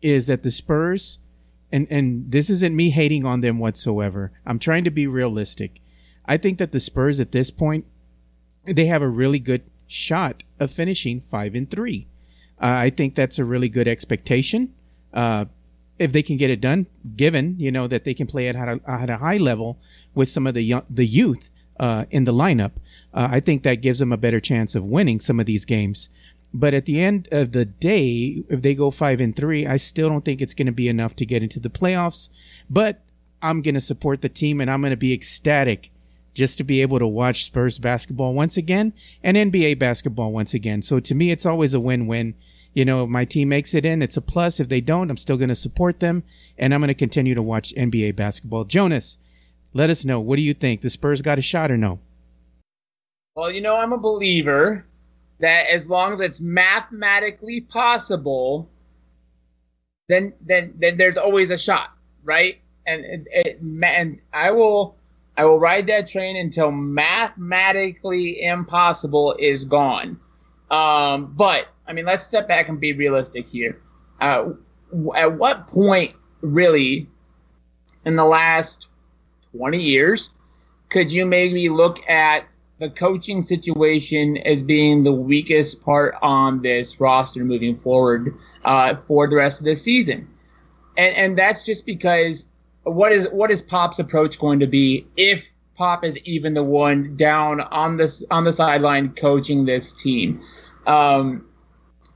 is that the Spurs, and, and this isn't me hating on them whatsoever. I'm trying to be realistic. I think that the Spurs at this point, they have a really good shot of finishing five and three. Uh, I think that's a really good expectation. Uh, if they can get it done, given you know that they can play at a, at a high level with some of the young, the youth uh, in the lineup, uh, I think that gives them a better chance of winning some of these games. But at the end of the day, if they go five and three, I still don't think it's going to be enough to get into the playoffs. But I'm going to support the team and I'm going to be ecstatic just to be able to watch Spurs basketball once again and NBA basketball once again. So to me, it's always a win-win you know, if my team makes it in, it's a plus. If they don't, I'm still going to support them and I'm going to continue to watch NBA basketball. Jonas, let us know. What do you think? The Spurs got a shot or no? Well, you know, I'm a believer that as long as it's mathematically possible, then then then there's always a shot, right? And it, it, and I will I will ride that train until mathematically impossible is gone. Um, but I mean, let's step back and be realistic here. Uh, at what point, really, in the last 20 years, could you maybe look at the coaching situation as being the weakest part on this roster moving forward uh, for the rest of the season? And and that's just because what is what is Pop's approach going to be if Pop is even the one down on this on the sideline coaching this team? Um,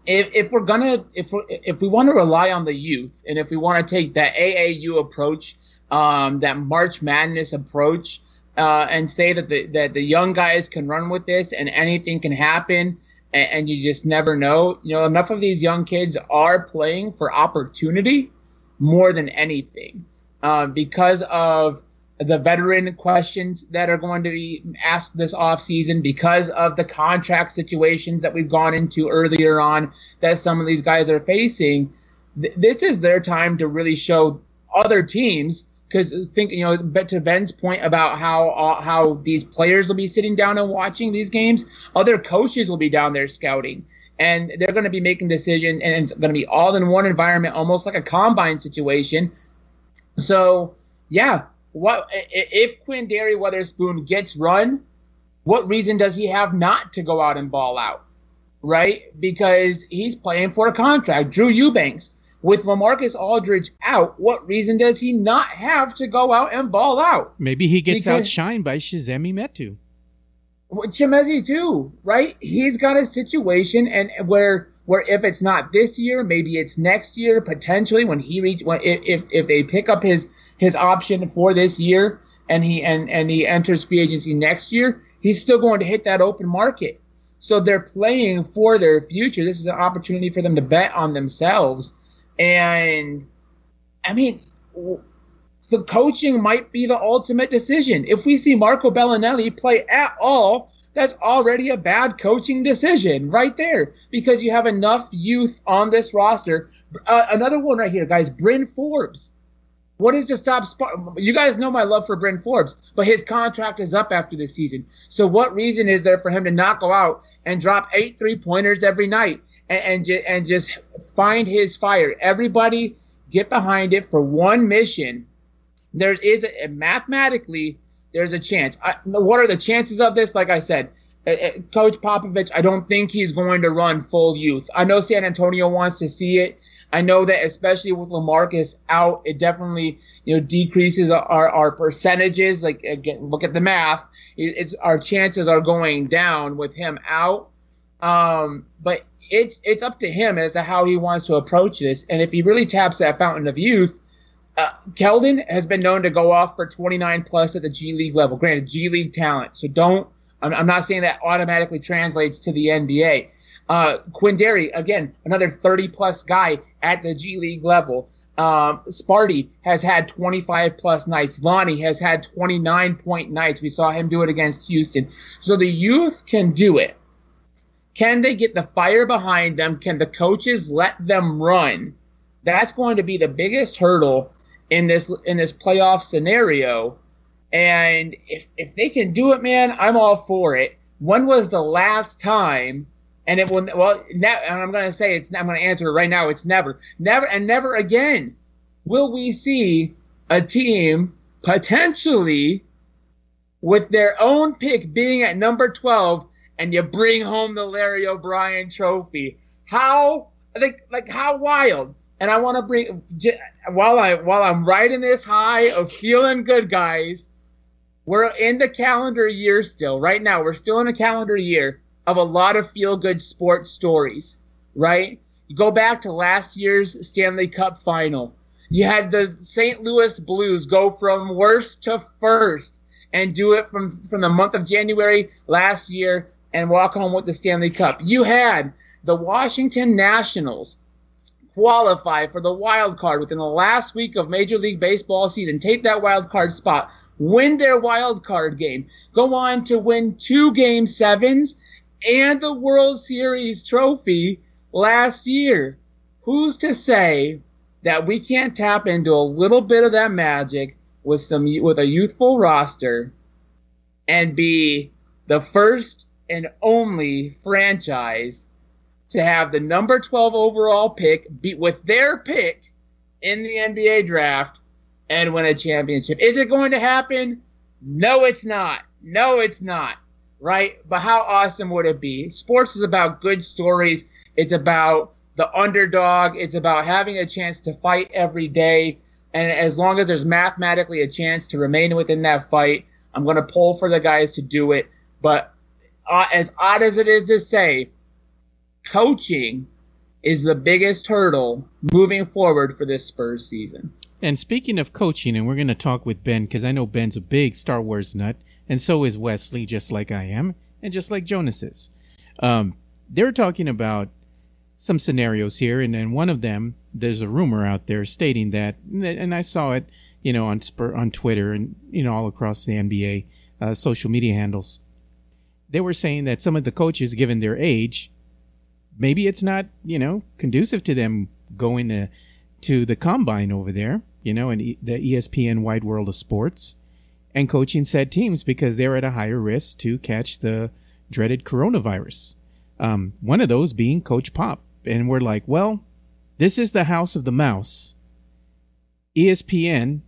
if, if we're gonna if we if we want to rely on the youth and if we want to take that AAU approach, um, that March Madness approach, uh, and say that the that the young guys can run with this and anything can happen, and, and you just never know. You know, enough of these young kids are playing for opportunity more than anything uh, because of the veteran questions that are going to be asked this offseason because of the contract situations that we've gone into earlier on that some of these guys are facing. Th- this is their time to really show other teams because think you know but to ben's point about how uh, how these players will be sitting down and watching these games other coaches will be down there scouting. And they're going to be making decisions and it's going to be all in one environment almost like a combine situation. So yeah what if Quinndary Weatherspoon gets run what reason does he have not to go out and ball out? Right? Because he's playing for a contract. Drew eubanks with Lamarcus Aldridge out, what reason does he not have to go out and ball out? Maybe he gets because, outshined by Chimezie Metu. Chimezie too, right? He's got a situation and where where if it's not this year, maybe it's next year, potentially when he reach when if if they pick up his his option for this year and he and and he enters free agency next year, he's still going to hit that open market. So they're playing for their future. This is an opportunity for them to bet on themselves and I mean, the coaching might be the ultimate decision. If we see Marco Belinelli play at all, that's already a bad coaching decision right there because you have enough youth on this roster. Uh, another one right here, guys, Bryn Forbes. What is to stop? Sp- you guys know my love for Bryn Forbes, but his contract is up after this season. So what reason is there for him to not go out and drop eight three pointers every night and and, and just find his fire. Everybody get behind it for one mission. There is a, mathematically there's a chance. I, what are the chances of this? Like I said, uh, uh, Coach Popovich, I don't think he's going to run full youth. I know San Antonio wants to see it. I know that especially with Lamarcus out, it definitely you know decreases our, our percentages. Like again, look at the math. It's our chances are going down with him out. Um, but it's it's up to him as to how he wants to approach this. And if he really taps that fountain of youth, uh, Keldon has been known to go off for 29 plus at the G League level. Granted, G League talent. So don't. I'm, I'm not saying that automatically translates to the NBA. Uh, Quinndary, again, another 30 plus guy at the G League level. Um, Sparty has had 25 plus nights. Lonnie has had 29 point nights. We saw him do it against Houston. So the youth can do it. Can they get the fire behind them? Can the coaches let them run? That's going to be the biggest hurdle in this in this playoff scenario. And if if they can do it, man, I'm all for it. When was the last time? And it will well. Ne- and I'm going to say it's. I'm going to answer it right now. It's never, never, and never again will we see a team potentially with their own pick being at number 12 and you bring home the Larry O'Brien trophy. How like like how wild. And I want to bring while I while I'm riding this high of feeling good, guys. We're in the calendar year still. Right now, we're still in a calendar year of a lot of feel good sports stories. Right? You go back to last year's Stanley Cup final. You had the St. Louis Blues go from worst to first and do it from from the month of January last year and walk home with the Stanley Cup. You had the Washington Nationals qualify for the wild card within the last week of Major League Baseball season, take that wild card spot, win their wild card game, go on to win two game sevens and the World Series trophy last year. Who's to say that we can't tap into a little bit of that magic with some with a youthful roster and be the first and only franchise to have the number 12 overall pick beat with their pick in the NBA draft and win a championship. Is it going to happen? No, it's not. No, it's not. Right? But how awesome would it be? Sports is about good stories. It's about the underdog. It's about having a chance to fight every day. And as long as there's mathematically a chance to remain within that fight, I'm going to pull for the guys to do it. But uh, as odd as it is to say, coaching is the biggest hurdle moving forward for this Spurs season. And speaking of coaching, and we're going to talk with Ben because I know Ben's a big Star Wars nut, and so is Wesley, just like I am, and just like Jonas is. Um, they're talking about some scenarios here, and then one of them, there's a rumor out there stating that, and I saw it, you know, on Spur, on Twitter and you know all across the NBA uh, social media handles. They were saying that some of the coaches, given their age, maybe it's not you know conducive to them going to to the combine over there, you know, and the ESPN wide world of sports, and coaching said teams because they're at a higher risk to catch the dreaded coronavirus. Um, one of those being Coach Pop, and we're like, well, this is the house of the mouse. ESPN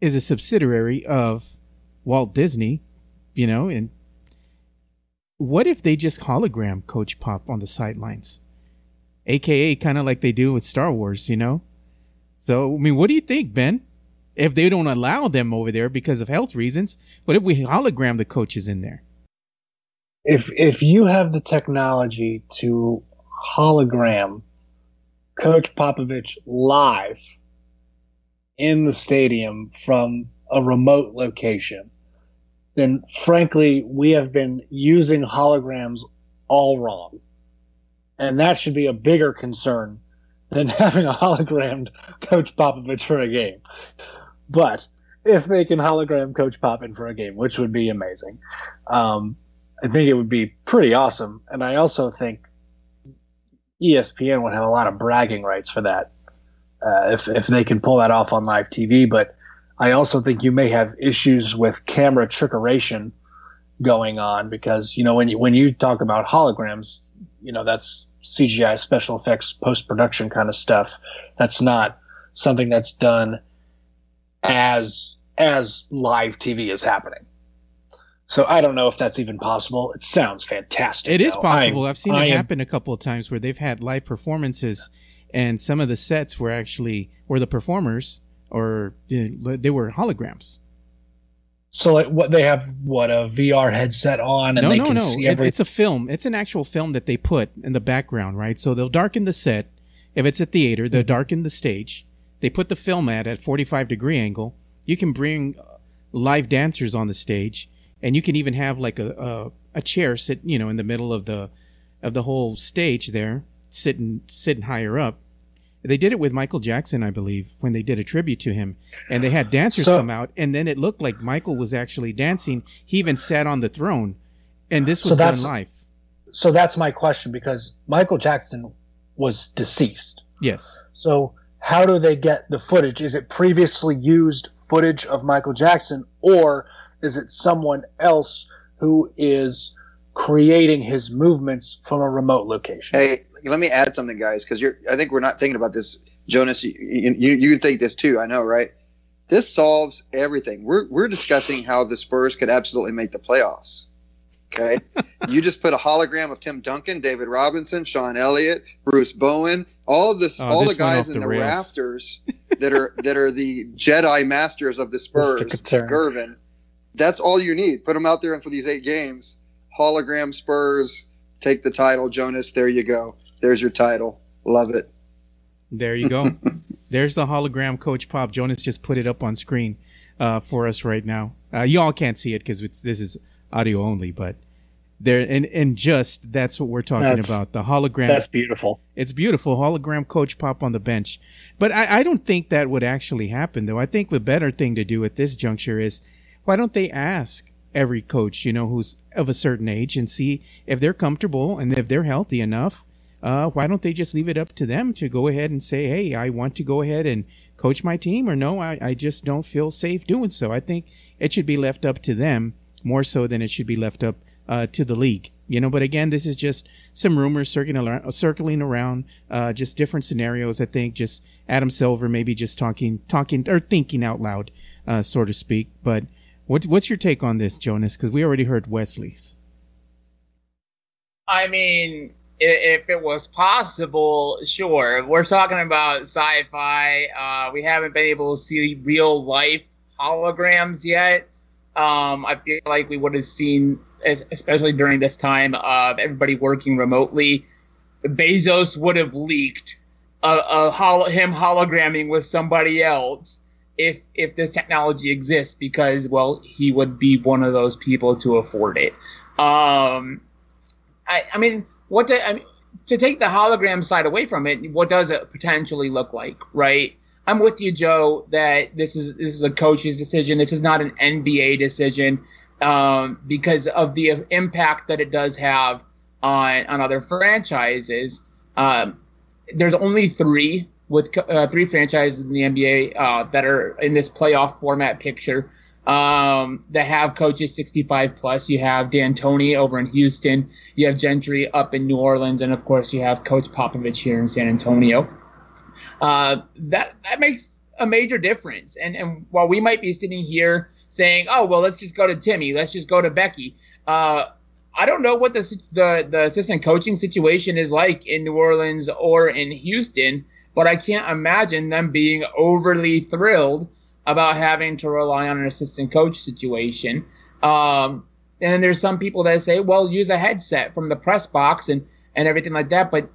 is a subsidiary of Walt Disney, you know, and what if they just hologram Coach Pop on the sidelines? AKA kind of like they do with Star Wars, you know? So, I mean, what do you think, Ben? If they don't allow them over there because of health reasons, what if we hologram the coaches in there? If if you have the technology to hologram Coach Popovich live in the stadium from a remote location, then frankly, we have been using holograms all wrong. And that should be a bigger concern than [LAUGHS] having a hologrammed [LAUGHS] Coach Popovich for a game. But if they can hologram Coach Pop in for a game, which would be amazing, um, I think it would be pretty awesome. And I also think ESPN would have a lot of bragging rights for that uh, if, if they can pull that off on live TV. But I also think you may have issues with camera trickeration going on because you know when you when you talk about holograms, you know that's CGI special effects post production kind of stuff. That's not something that's done as as live TV is happening. So I don't know if that's even possible. It sounds fantastic. It though. is possible. i have seen I it am, happen a couple of times where they've had live performances, and some of the sets were actually where the performers or you know, they were holograms. So like what they have what a VR headset on and no, they no, can no. see everything. It's a film. It's an actual film that they put in the background, right? So they'll darken the set. If it's a theater, they'll mm-hmm. darken the stage. They put the film at at 45 degree angle. You can bring live dancers on the stage, and you can even have like a, a a chair sit, you know, in the middle of the of the whole stage there, sitting sitting higher up, they did it with Michael Jackson, I believe, when they did a tribute to him, and they had dancers so, come out, and then it looked like Michael was actually dancing. He even sat on the throne, and this was so done live. So that's my question because Michael Jackson was deceased. Yes. So how do they get the footage? Is it previously used footage of Michael Jackson, or is it someone else who is creating his movements from a remote location? Hey, let me add something, guys, because you're. I think we're not thinking about this, Jonas. You, you you think this too. I know, right? This solves everything. We're we're discussing how the Spurs could absolutely make the playoffs. Okay, [LAUGHS] you just put a hologram of Tim Duncan, David Robinson, Sean Elliott, Bruce Bowen, all this, oh, all the guys in the, the rafters that are that are the Jedi masters of the [LAUGHS] Spurs. Gervin, that's all you need. Put them out there and for these eight games. Hologram Spurs take the title, Jonas. There you go. There's your title. Love it. There you go. [LAUGHS] There's the hologram Coach Pop. Jonas just put it up on screen uh, for us right now. Uh, y'all can't see it because this is audio only, but there and and just that's what we're talking that's, about. The hologram. That's beautiful. It's beautiful. Hologram Coach Pop on the bench. But I, I don't think that would actually happen, though. I think the better thing to do at this juncture is why don't they ask every coach, you know, who's of a certain age and see if they're comfortable and if they're healthy enough. Uh, why don't they just leave it up to them to go ahead and say, hey, I want to go ahead and coach my team, or no, I, I just don't feel safe doing so. I think it should be left up to them more so than it should be left up uh, to the league. You know, but again, this is just some rumors circling around, circling around, uh, just different scenarios. I think just Adam Silver maybe just talking, talking or thinking out loud, uh, so to speak. But what, what's your take on this, Jonas? Because we already heard Wesley's. I mean, if it was possible, sure. We're talking about sci-fi. Uh, we haven't been able to see real life holograms yet. Um, I feel like we would have seen, especially during this time of everybody working remotely, Bezos would have leaked a, a holo- him hologramming with somebody else if if this technology exists because well he would be one of those people to afford it um i i mean what do, I mean, to take the hologram side away from it, what does it potentially look like, right? I'm with you, Joe, that this is this is a coach's decision. This is not an NBA decision um, because of the impact that it does have on on other franchises. Um, there's only three with uh, three franchises in the NBA uh, that are in this playoff format picture um, that have coaches 65 plus. You have D'Antoni over in Houston. You have Gentry up in New Orleans, and of course you have Coach Popovich here in San Antonio. Uh, that that makes a major difference. And and while we might be sitting here saying, "Oh, well, let's just go to Timmy, let's just go to Becky," uh, I don't know what the, the the assistant coaching situation is like in New Orleans or in Houston, but I can't imagine them being overly thrilled about having to rely on an assistant coach situation. Um, and there's some people that say, well, use a headset from the press box and, and everything like that. But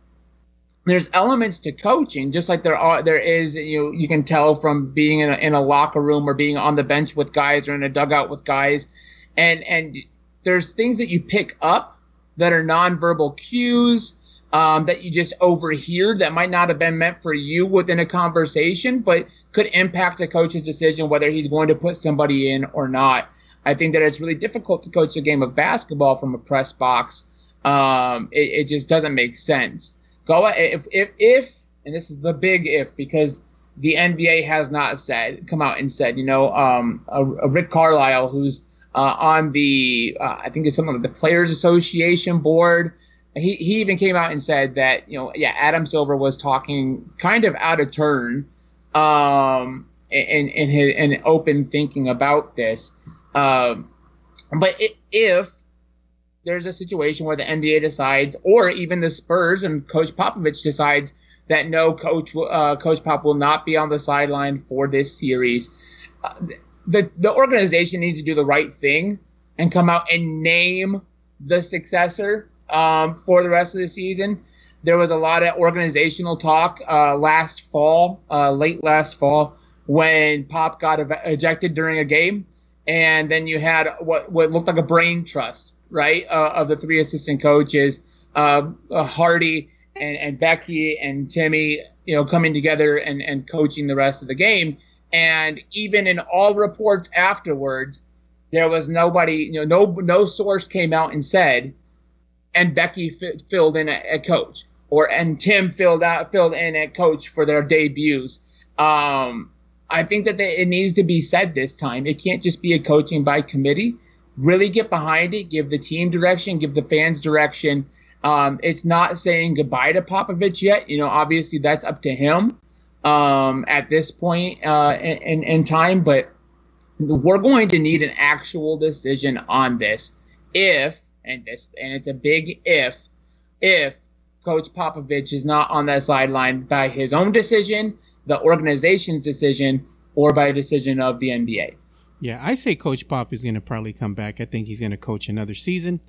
there's elements to coaching, just like there are there is you know, you can tell from being in a, in a locker room or being on the bench with guys or in a dugout with guys, and and there's things that you pick up that are nonverbal cues um, that you just overhear that might not have been meant for you within a conversation, but could impact a coach's decision whether he's going to put somebody in or not. I think that it's really difficult to coach a game of basketball from a press box. Um, it, it, just doesn't make sense. Go if, if if and this is the big if because the NBA has not said come out and said you know um, a, a Rick Carlisle who's uh, on the uh, I think it's something like the Players Association board he, he even came out and said that you know yeah Adam Silver was talking kind of out of turn um in in his in open thinking about this. Um but it, if there's a situation where the NBA decides or even the Spurs and coach Popovich decides that no coach uh, coach Pop will not be on the sideline for this series uh, the the organization needs to do the right thing and come out and name the successor um, for the rest of the season. There was a lot of organizational talk uh, last fall, uh, late last fall, when Pop got ejected during a game, and then you had what what looked like a brain trust, right, uh, of the three assistant coaches, uh, uh, Hardy and, and Becky and Timmy, you know, coming together and, and coaching the rest of the game. And even in all reports afterwards, there was nobody, you know, no no source came out and said and Becky f- filled in at, coach, or and Tim filled out filled in at coach for their debuts. Um, I think that they, it needs to be said this time. It can't just be a coaching by committee. Really get behind it, give the team direction, give the fans direction. Um, it's not saying goodbye to Popovich yet. You know, obviously that's up to him um, at this point uh, in, in time, but we're going to need an actual decision on this if and this and it's a big if if Coach Popovich is not on that sideline by his own decision, the organization's decision, or by a decision of the NBA. Yeah, I say Coach Pop is going to probably come back. I think he's going to coach another season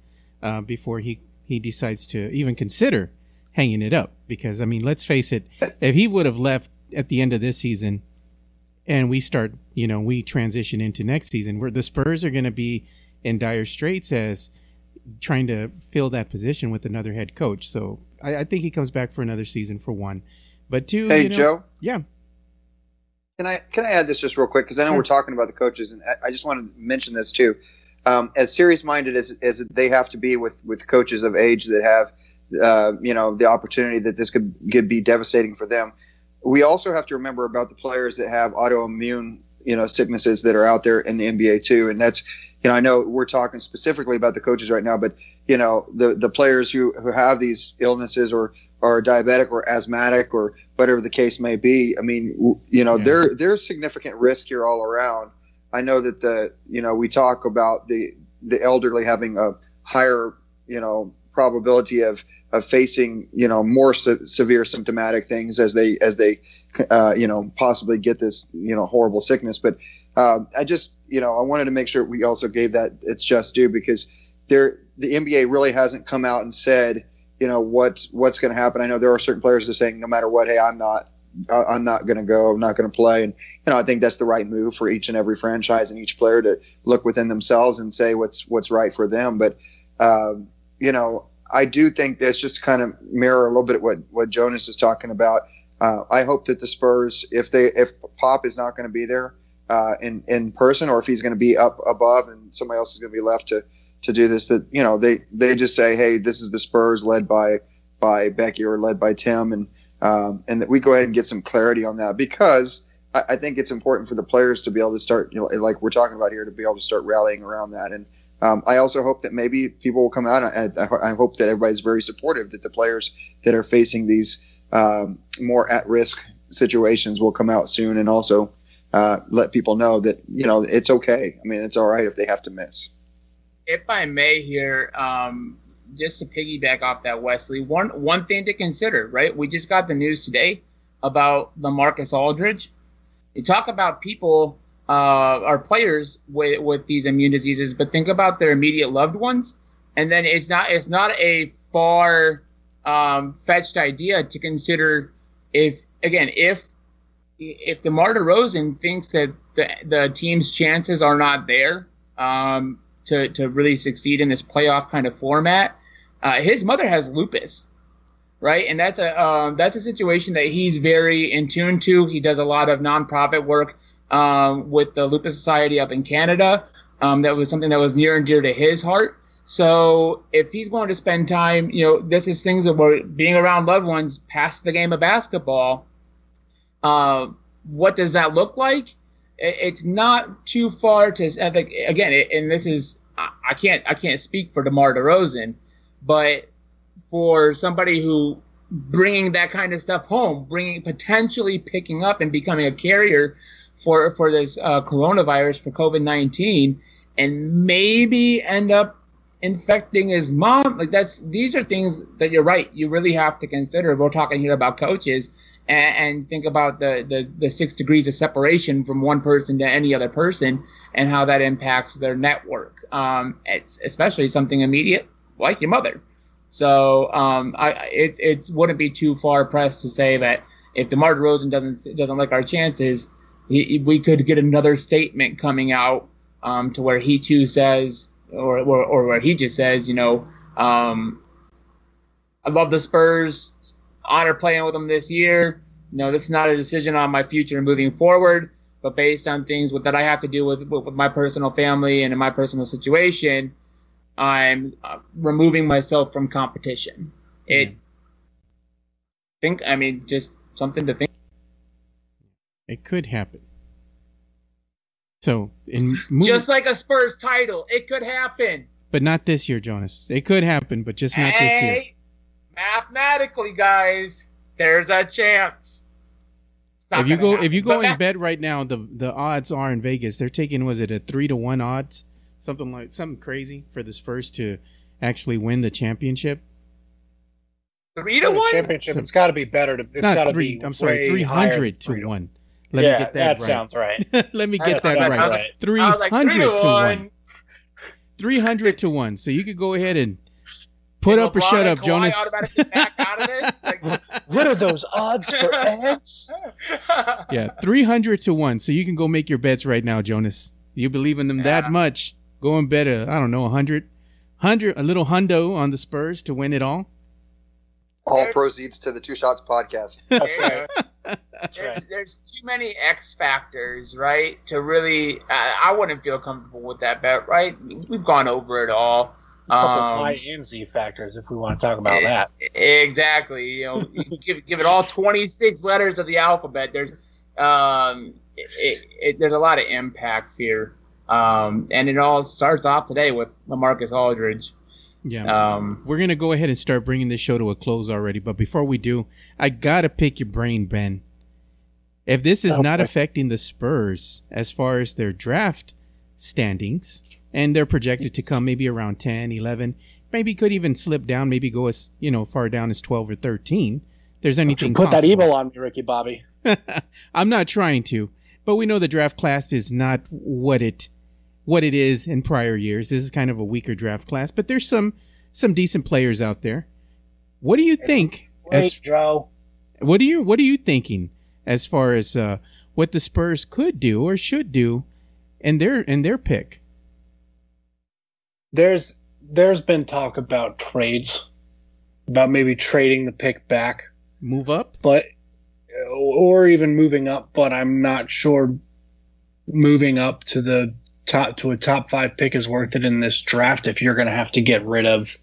uh, before he he decides to even consider hanging it up. Because I mean, let's face it, if he would have left at the end of this season, and we start, you know, we transition into next season, where the Spurs are going to be in dire straits as trying to fill that position with another head coach. So I, I think he comes back for another season for one. But two, hey you know, Joe, yeah. Can I can I add this just real quick because I know sure. we're talking about the coaches and I, I just want to mention this too. Um, as serious minded as, as they have to be with with coaches of age that have uh, you know the opportunity that this could could be devastating for them. We also have to remember about the players that have autoimmune you know sicknesses that are out there in the NBA too, and that's you know I know we're talking specifically about the coaches right now, but you know the the players who who have these illnesses or are diabetic or asthmatic or whatever the case may be. I mean, you know, yeah. there there's significant risk here all around. I know that the you know we talk about the the elderly having a higher you know probability of of facing you know more se- severe symptomatic things as they as they uh, you know possibly get this you know horrible sickness. But uh, i just you know i wanted to make sure we also gave that its just due because there the nba really hasn't come out and said you know what's what's going to happen. I know there are certain players that are saying no matter what hey i'm not i'm not going to go i'm not going to play. And you know i think that's the right move for each and every franchise and each player to look within themselves and say what's what's right for them. But um, you know I do think that's just kind of mirror a little bit what what Jonas is talking about. Uh, I hope that the Spurs, if they if Pop is not going to be there uh, in in person, or if he's going to be up above and somebody else is going to be left to to do this, that you know they they just say, hey, this is the Spurs led by by Becky or led by Tim, and um, and that we go ahead and get some clarity on that because I, I think it's important for the players to be able to start, you know, like we're talking about here, to be able to start rallying around that and. Um, I also hope that maybe people will come out, and I hope that everybody's very supportive. That the players that are facing these um, more at-risk situations will come out soon, and also uh, let people know that you know it's okay. I mean, it's all right if they have to miss. If I may, here, um, just to piggyback off that, Wesley, one one thing to consider, right? We just got the news today about LaMarcus Aldridge. You talk about people uh, our players with, with these immune diseases, but think about their immediate loved ones. And then it's not it's not a far um, fetched idea to consider if again if if the DeMar DeRozan thinks that the, the team's chances are not there um, to to really succeed in this playoff kind of format, uh, his mother has lupus, right? And that's a um, that's a situation that he's very in tune to. He does a lot of nonprofit work um, with the Lupus Society up in Canada. Um, that was something that was near and dear to his heart. So if he's going to spend time, you know, this is things about being around loved ones past the game of basketball. Uh, what does that look like? It's not too far to again, and this is I can't I can't speak for DeMar DeRozan, but for somebody who bringing that kind of stuff home, bringing potentially picking up and becoming a carrier for for this uh, coronavirus for COVID nineteen, and maybe end up infecting his mom. Like that's these are things that you're right. You really have to consider. We're talking here about coaches. And, and think about the, the, the six degrees of separation from one person to any other person and how that impacts their network. Um, it's especially something immediate like your mother. So um, I, it it wouldn't be too far pressed to say that if DeMar DeRozan doesn't doesn't like our chances, he, we could get another statement coming out um, to where he too says, or, or, or where he just says, you know, um, I love the Spurs, honor playing with them this year. You know, this is not a decision on my future moving forward, but based on things with, that I have to do with, with, with my personal family and in my personal situation, I'm uh, removing myself from competition. It, mm-hmm. think, I mean, just something to think it could happen. So, in movie, just like a Spurs title, it could happen. But not this year, Jonas. It could happen, but just not hey, this year. Mathematically, guys, there's a chance. If you go, happen. if you go but in bed right now, the the odds are in Vegas. They're taking was it a three to one odds, something like something crazy for the Spurs to actually win the championship. Three to one championship. So, it's got to be better. To, it's got to be. I'm sorry, three hundred to one. Let yeah, me get that, that right. sounds right. [LAUGHS] Let me get that, that right. right. Three hundred like, to one. Three hundred to one. So you could go ahead and put up or shut up, Jonas. [LAUGHS] Like, what are those odds for ants? [LAUGHS] yeah, three hundred to one. So you can go make your bets right now, Jonas. You believe in them yeah. that much? Go and bet a I don't know a hundred, hundred a little hundo on the Spurs to win it all. All proceeds to the Two Shots podcast. There's, there's too many X factors, right? To really, I, I wouldn't feel comfortable with that bet, right? We've gone over it all. Um, Y and Z factors, if we want to talk about that. Exactly. You know, [LAUGHS] give give it all 26 letters of the alphabet. There's um, it, it, there's a lot of impacts here, um, and it all starts off today with LaMarcus Aldridge. Yeah. Um, We're going to go ahead and start bringing this show to a close already. But before we do, I got to pick your brain, Ben. If this is not affecting the Spurs as far as their draft standings, and they're projected to come maybe around 10, 11, maybe could even slip down, maybe go as, you know, far down as 12 or 13. There's anything Put possible. that evil on me, Ricky Bobby. [LAUGHS] I'm not trying to, but we know the draft class is not what it what it is in prior years. This is kind of a weaker draft class, but there's some some decent players out there. What do you think? Great, as, Joe. What are you What are you thinking as far as uh, what the Spurs could do or should do in their in their pick? There's there's been talk about trades about maybe trading the pick back, Move up. but or even moving up. But I'm not sure moving up to the top to a top five pick is worth it in this draft if you're going to have to get rid of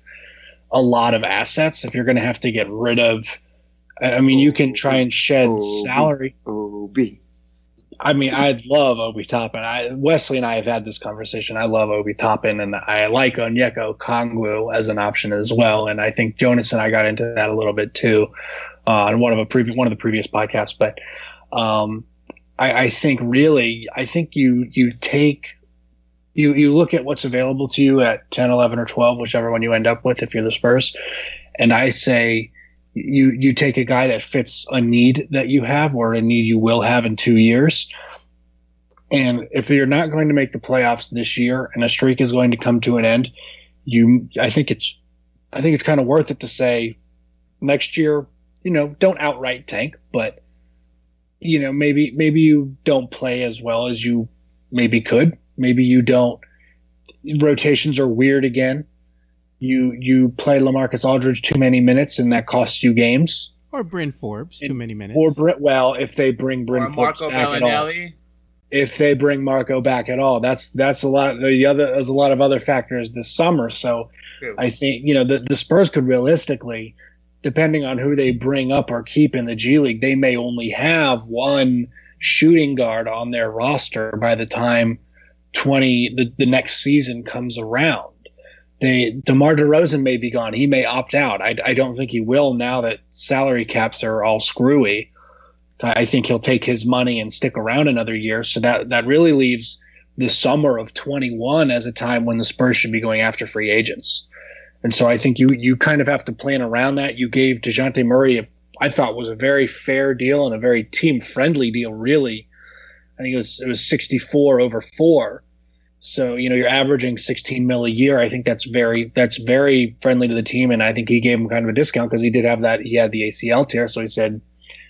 a lot of assets. If you're going to have to get rid of, I mean, you can try and shed Oh, salary. OB. I mean, I love Obi Toppin. I Wesley and I have had this conversation. I love Obi Toppin, and I like Onyeka Okongwu as an option as well. And I think Jonas and I got into that a little bit too uh, on one of a previous one of the previous podcasts. But um, I, I think really, I think you you take you you look at what's available to you at 10, 11, or 12, whichever one you end up with if you're the Spurs, and I say you you take a guy that fits a need that you have or a need you will have in two years. And if you're not going to make the playoffs this year and a streak is going to come to an end, you I think it's I think it's kind of worth it to say next year, you know, don't outright tank, but you know, maybe maybe you don't play as well as you maybe could. Maybe you don't rotations are weird again. You you play Lamarcus Aldridge too many minutes and that costs you games. Or Bryn Forbes. Too many minutes. Or Brent well, if they bring Bryn Or Forbes Marco back at all. If they bring Marco back at all, that's that's a lot. The other there's a lot of other factors this summer. So True. I think you know the the Spurs could realistically, depending on who they bring up or keep in the G League, they may only have one shooting guard on their roster by the time twenty the, the next season comes around. They DeMar DeRozan may be gone. He may opt out. I, I don't think he will now that salary caps are all screwy. I I think he'll take his money and stick around another year. So that that really leaves the summer of 21 as a time when the Spurs should be going after free agents. And so I think you you kind of have to plan around that. You gave Dejounte Murray, a, I thought was a very fair deal and a very team friendly deal. Really, I think it was it was 64 over four. So you know you're averaging 16 mil a year. I think that's very that's very friendly to the team, and I think he gave him kind of a discount because he did have that he had the ACL tear. So he said,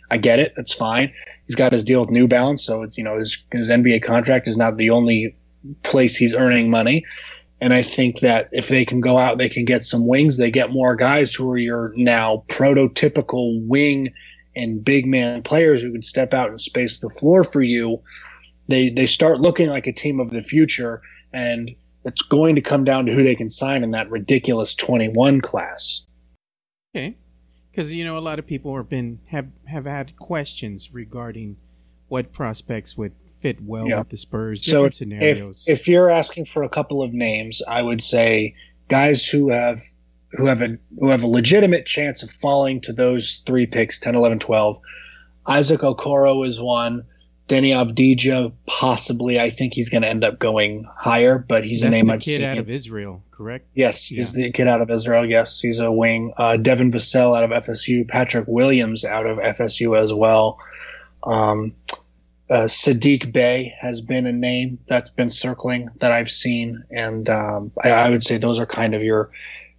"I get it, that's fine." He's got his deal with New Balance, so it's you know his his NBA contract is not the only place he's earning money. And I think that if they can go out, they can get some wings. They get more guys who are your now prototypical wing and big man players who can step out and space the floor for you. They they start looking like a team of the future, and it's going to come down to who they can sign in that ridiculous 21 class. Okay, because you know a lot of people have been have have had questions regarding what prospects would fit well Yeah. with the Spurs. So Different if, scenarios. if you're asking for a couple of names, I would say guys who have who have a who have a legitimate chance of falling to those three picks 10 11 12 isaac okoro is one deni avdija possibly i think he's going to end up going higher but he's That's a name the i've kid seen out of Israel, correct? Yes, he's the kid out of Israel. Yes, he's a wing. Uh, Devin Vassell out of FSU. Patrick Williams out of FSU as well. Um, uh, Sadiq Bey has been a name that's been circling that I've seen, and um, I, I would say those are kind of your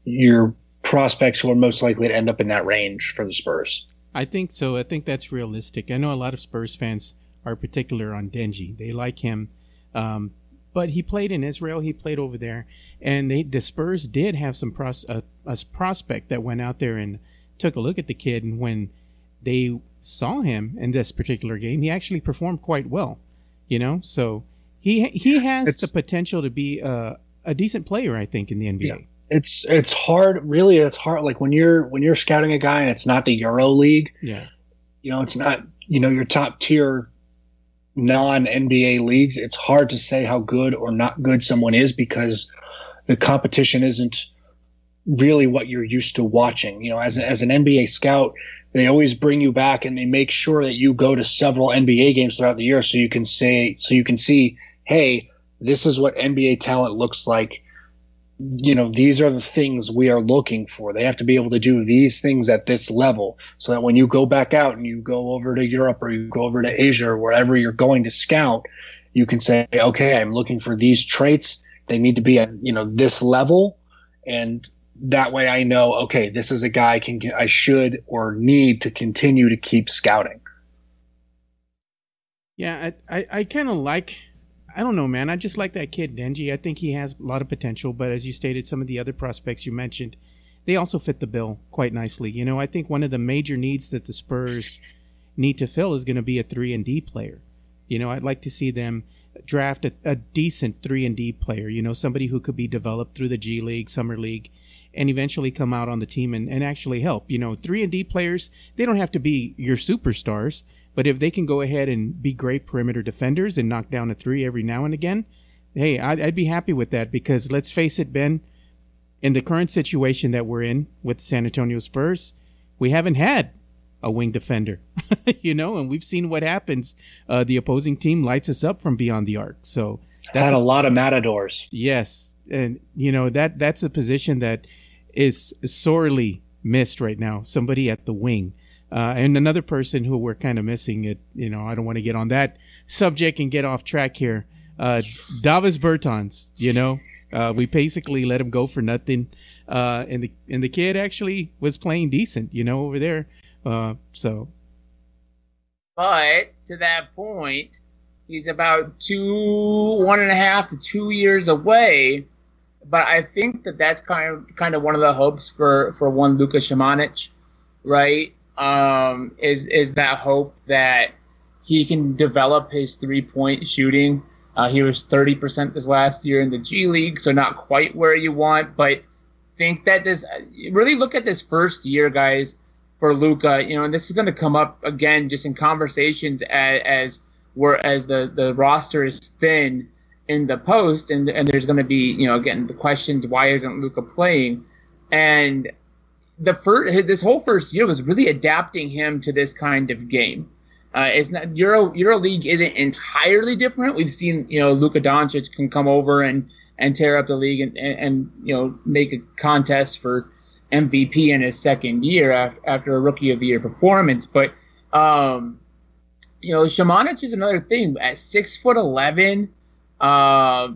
your prospects who are most likely to end up in that range for the Spurs. I think so. I think that's realistic. I know a lot of Spurs fans are particular on Deni. They like him, um, but he played in Israel. He played over there, and they the Spurs did have some pros, a, a prospect that went out there and took a look at the kid. And when they saw him in this particular game, he actually performed quite well. You know, so he he has It's- the potential to be a, a decent player. I think in the NBA. Yeah. It's it's hard, really. It's hard. Like when you're when you're scouting a guy and it's not the Euro League. yeah. you know, it's not, you know, your top tier non NBA leagues. It's hard to say how good or not good someone is because the competition isn't really what you're used to watching. You know, as, as an NBA scout, they always bring you back and they make sure that you go to several NBA games throughout the year so you can say, so you can see, hey, this is what NBA talent looks like you know these are the things we are looking for. They have to be able to do these things at this level so that when you go back out and you go over to europe or you go over to asia or wherever you're going to scout you can say okay i'm looking for these traits. They need to be at you know this level. And that way i know okay this is a guy I can i should or need to continue to keep scouting. Yeah, I I, I kind of like. I don't know, man. I just like that kid Deni. I think he has a lot of potential, but as you stated, some of the other prospects you mentioned, they also fit the bill quite nicely. You know, I think one of the major needs that the Spurs need to fill is going to be a three and D player. You know, I'd like to see them draft a, a decent three and D player. You know, somebody who could be developed through the G League, Summer League, and eventually come out on the team and, and actually help. You know, three and D players, they don't have to be your superstars, but if they can go ahead and be great perimeter defenders and knock down a three every now and again, hey, I'd, I'd be happy with that because let's face it, Ben, in the current situation that we're in with San Antonio Spurs, we haven't had a wing defender, [LAUGHS] you know, and we've seen what happens. Uh, the opposing team lights us up from beyond the arc. So that's had a, a lot of matadors. Yes, and you know that that's a position that is sorely missed right now. Somebody at the wing. Uh, and another person who we're kind of missing it, you know, I don't want to get on that subject and get off track here. Uh, Davis Bertans, you know, uh, we basically let him go for nothing. Uh, and the, and the kid actually was playing decent, you know, over there. Uh, so. But to that point, he's about two, one and a half to two years away but I think that that's kind of kind of one of the hopes for for one Luka Samanic, right? Um, is is that hope that he can develop his three point shooting? Uh, he was thirty percent this last year in the G League, so not quite where you want, but think that this really look at this first year, guys, for Luca. You know, and this is going to come up again just in conversations as as where as the the roster is thin in the post, and and there's going to be you know again the questions why isn't Luca playing, and the first this whole first year was really adapting him to this kind of game. Uh, it's not Euro Euro League isn't entirely different. We've seen you know Luka Doncic can come over and and tear up the league and, and, and you know make a contest for MVP in his second year after, after a rookie of the year performance. But um, you know Samanic is another thing at six foot eleven uh,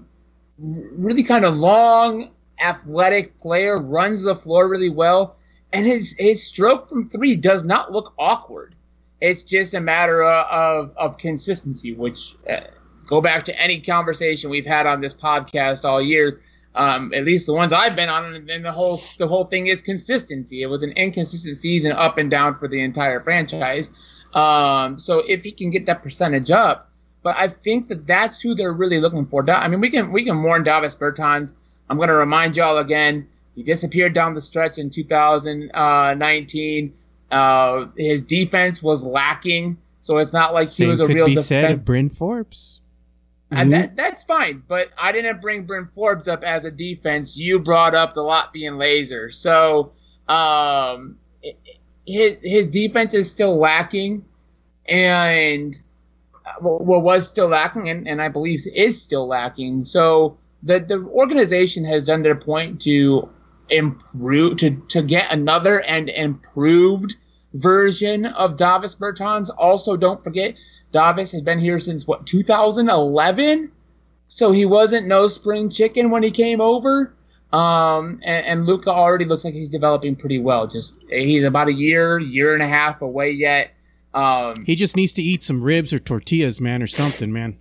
really kind of long, athletic player, runs the floor really well, and his his stroke from three does not look awkward. It's just a matter of of, consistency, which uh, go back to any conversation we've had on this podcast all year. Um, at least the ones I've been on, and the whole the whole thing is consistency. It was an inconsistent season, up and down for the entire franchise. Um, so if he can get that percentage up, but I think that that's who they're really looking for. I mean, we can we can mourn Davis Bertans. I'm going to remind y'all again. He disappeared down the stretch in 2019. Uh, his defense was lacking, so it's not like Same he was a could real. be said of Bryn Forbes. And that that's fine, but I didn't bring Bryn Forbes up as a defense. You brought up the lot being laser, so um, his his defense is still lacking, and what was still lacking, and, and I believe is still lacking. So the the organization has done their point to improve to to get another and improved version of Davis Bertans. Also, don't forget Davis has been here since what 2011, so he wasn't no spring chicken when he came over. Um, and, and Luka already looks like he's developing pretty well. Just he's about a year, year and a half away yet um, he just needs to eat some ribs or tortillas, man, or something, man.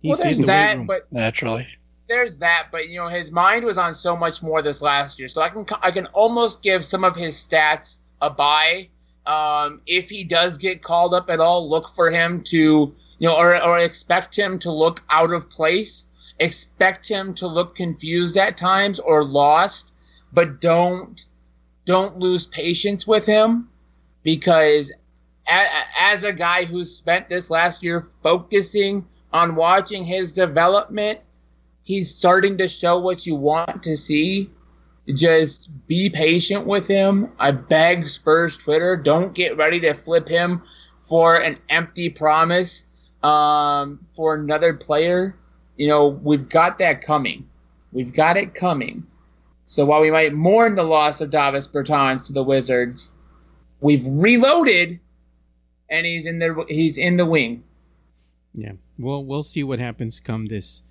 He's well, there's the that, but naturally, there's that. But you know, his mind was on so much more this last year, so I can I can almost give some of his stats a buy. Um, if he does get called up at all, look for him to you know, or or expect him to look out of place. Expect him to look confused at times or lost, but don't don't lose patience with him because as a guy who spent this last year focusing on watching his development, he's starting to show what you want to see. Just be patient with him. I beg Spurs Twitter, don't get ready to flip him for an empty promise um, for another player. You know, we've got that coming. We've got it coming. So while we might mourn the loss of Davis Bertans to the Wizards, we've reloaded and he's in the he's in the wing. Yeah, well, we'll see what happens come this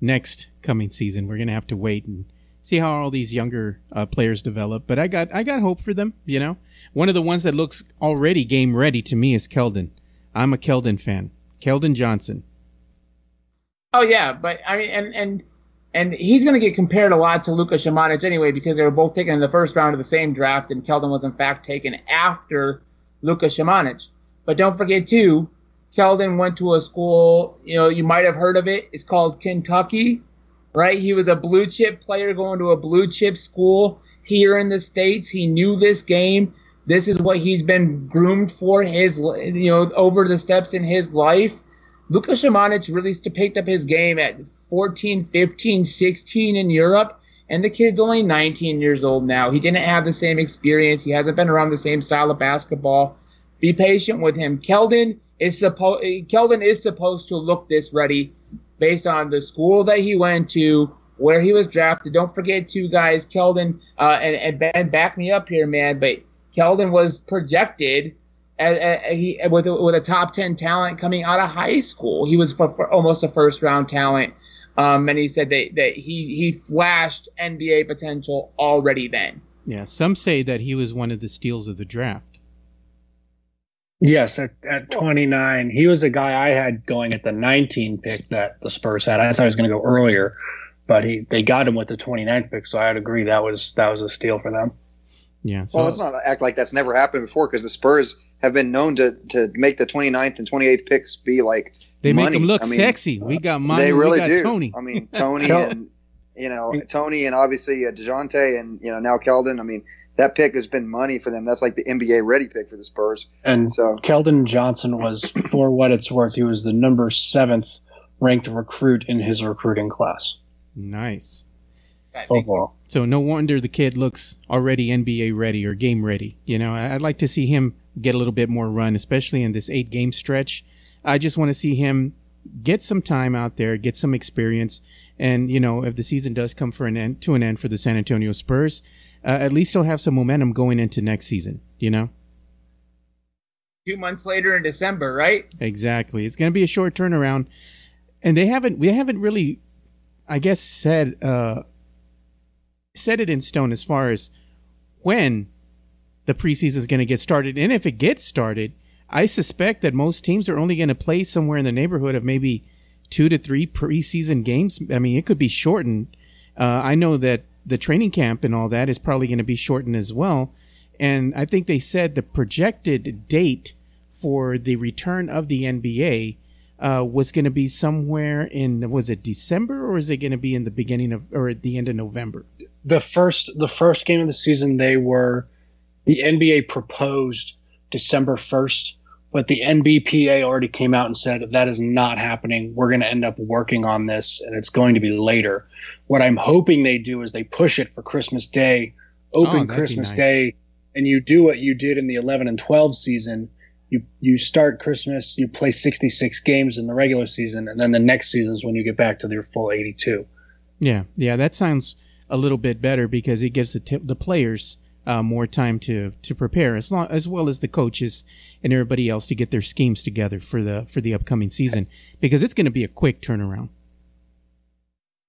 next coming season. We're gonna have to wait and see how all these younger uh, players develop. But I got I got hope for them. You know, one of the ones that looks already game ready to me is Keldon. I'm a Keldon fan. Keldon Johnson. Oh yeah, but I mean, and and and he's going to get compared a lot to Luka Samanic anyway because they were both taken in the first round of the same draft, and Keldon was in fact taken after Luka Samanic. But don't forget too, Keldon went to a school. You know, you might have heard of it. It's called Kentucky, right? He was a blue chip player going to a blue chip school here in the states. He knew this game. This is what he's been groomed for his, you know, over the steps in his life. Luka Samanic really picked up his game at 14, 15, 16 in Europe, and the kid's only 19 years old now. He didn't have the same experience. He hasn't been around the same style of basketball. Be patient with him. Keldon is supposed Keldon is supposed to look this ready based on the school that he went to, where he was drafted. Don't forget, two guys, Keldon uh, and, and Ben, back me up here, man. But Keldon was projected as, as, he, with with a top ten talent coming out of high school. He was for, for almost a first round talent, um, and he said that that he he flashed NBA potential already then. Yeah, some say that he was one of the steals of the draft. Yes, at, at 29, he was a guy I had going at the 19 pick that the Spurs had. I thought he was going to go earlier, but he they got him with the 29th pick, so I'd agree that was that was a steal for them. Yeah. So, well, let's not act like that's never happened before because the Spurs have been known to, to make the 29th and 28th picks be like they money. make them look I mean, sexy. We got money. They really we got do. Tony. I mean, [LAUGHS] Tony and you know Tony and obviously uh, Dejounte and you know now Keldon. I mean, that pick has been money for them. That's like the NBA ready pick for the Spurs. And So Keldon Johnson was, [CLEARS THROAT] for what it's worth, he was the number seventh ranked recruit in his recruiting class Nice. overall. So no wonder the kid looks already NBA ready or game ready. You know, I- I'd like to see him get a little bit more run, especially in this eight game stretch. I just want to see him get some time out there, get some experience, and you know, if the season does come for an end to an end for the San Antonio Spurs, uh, at least he'll have some momentum going into next season. You know, Two months later in December, right? exactly. It's going to be a short turnaround, and they haven't we haven't really, I guess, said uh, set it in stone as far as when the preseason is going to get started. And if it gets started, I suspect that most teams are only going to play somewhere in the neighborhood of maybe two to three preseason games. I mean, it could be shortened. Uh, I know that the training camp and all that is probably going to be shortened as well. And I think they said the projected date for the return of the NBA uh, was going to be somewhere in was it December or is it going to be in the beginning of or at the end of November? The first the first game of the season they were the NBA proposed December first, but the NBPA already came out and said that is not happening. We're going to end up working on this, and it's going to be later. What I'm hoping they do is they push it for Christmas Day, Oh, open that'd Christmas nice. Day, and you do what you did in the 11 and 12 season. You you start Christmas, you play 66 games in the regular season, and then the next season is when you get back to your full 82. Yeah, yeah, that sounds a little bit better because it gives the t- the players uh, more time to to prepare, as long as well as the coaches and everybody else to get their schemes together for the for the upcoming season because it's going to be a quick turnaround.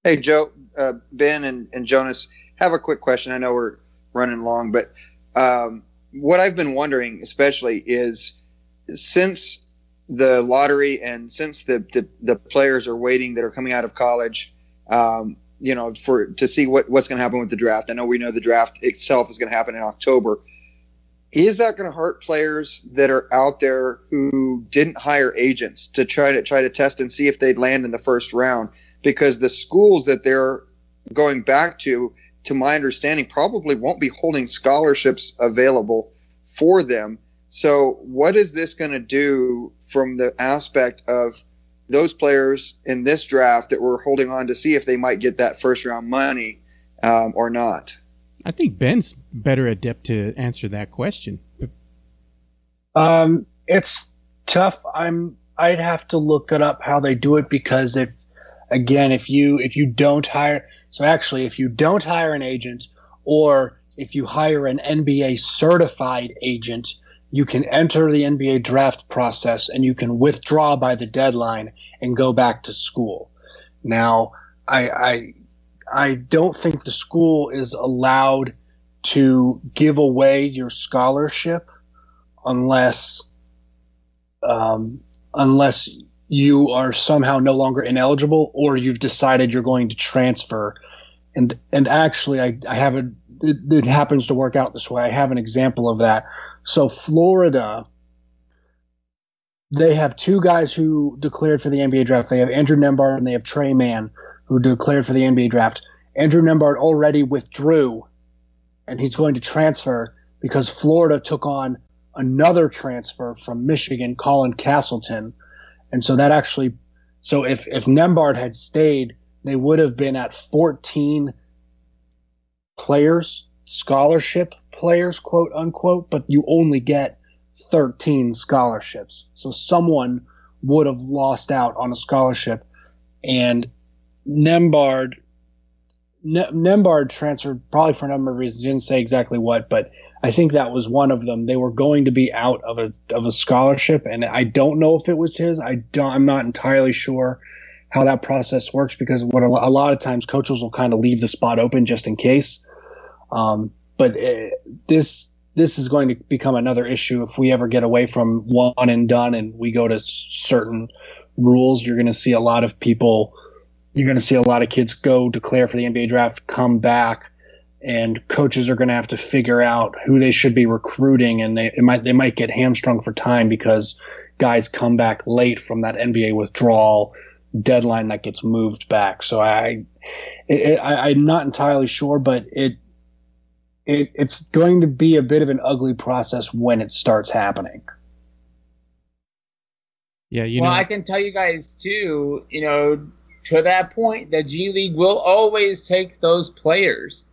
Hey, Joe, uh, Ben, and, and Jonas, have a quick question. I know we're running long, but um, what I've been wondering, especially, is since the lottery and since the, the, the players are waiting that are coming out of college, um, you know, for to see what, what's going to happen with the draft. I know we know the draft itself is going to happen in October. Is that going to hurt players that are out there who didn't hire agents to try to try to test and see if they'd land in the first round? Because the schools that they're going back to, to my understanding, probably won't be holding scholarships available for them. So, what is this going to do from the aspect of those players in this draft that we're holding on to see if they might get that first round money um, or not? I think Ben's better adept to answer that question. Um, it's tough. I'm. I'd have to look it up how they do it because if, again, if you if you don't hire, so actually, if you don't hire an agent or if you hire an NBA certified agent, you can enter the NBA draft process and you can withdraw by the deadline and go back to school. Now, I I, I don't think the school is allowed to give away your scholarship unless um, unless you are somehow no longer ineligible or you've decided you're going to transfer. And and actually, I, I have a it, it happens to work out this way. I have an example of that. So Florida, they have two guys who declared for the NBA draft. They have Andrew Nembhard and they have Trey Mann who declared for the NBA draft. Andrew Nembhard already withdrew, and he's going to transfer because Florida took on another transfer from Michigan, Colin Castleton, and so that actually, so if if Nembhard had stayed, they would have been at 14 players, scholarship players, quote unquote, but you only get 13 scholarships. So someone would have lost out on a scholarship, and Nembhard. Nembhard transferred probably for a number of reasons. He didn't say exactly what, but I think that was one of them. They were going to be out of a of a scholarship, and I don't know if it was his. I don't. I'm not entirely sure how that process works because what a, a lot of times coaches will kind of leave the spot open just in case. Um, but it, uh, this this is going to become another issue if we ever get away from one and done and we go to certain rules. You're going to see a lot of people. You're going to see a lot of kids go declare for the NBA draft, come back and coaches are going to have to figure out who they should be recruiting, and they might they might get hamstrung for time because guys come back late from that NBA withdrawal deadline that gets moved back. So I, it, I I'm not entirely sure, but it it it's going to be a bit of an ugly process when it starts happening. Yeah, you well, know. I can tell you guys too. You know, to that point, the G League will always take those players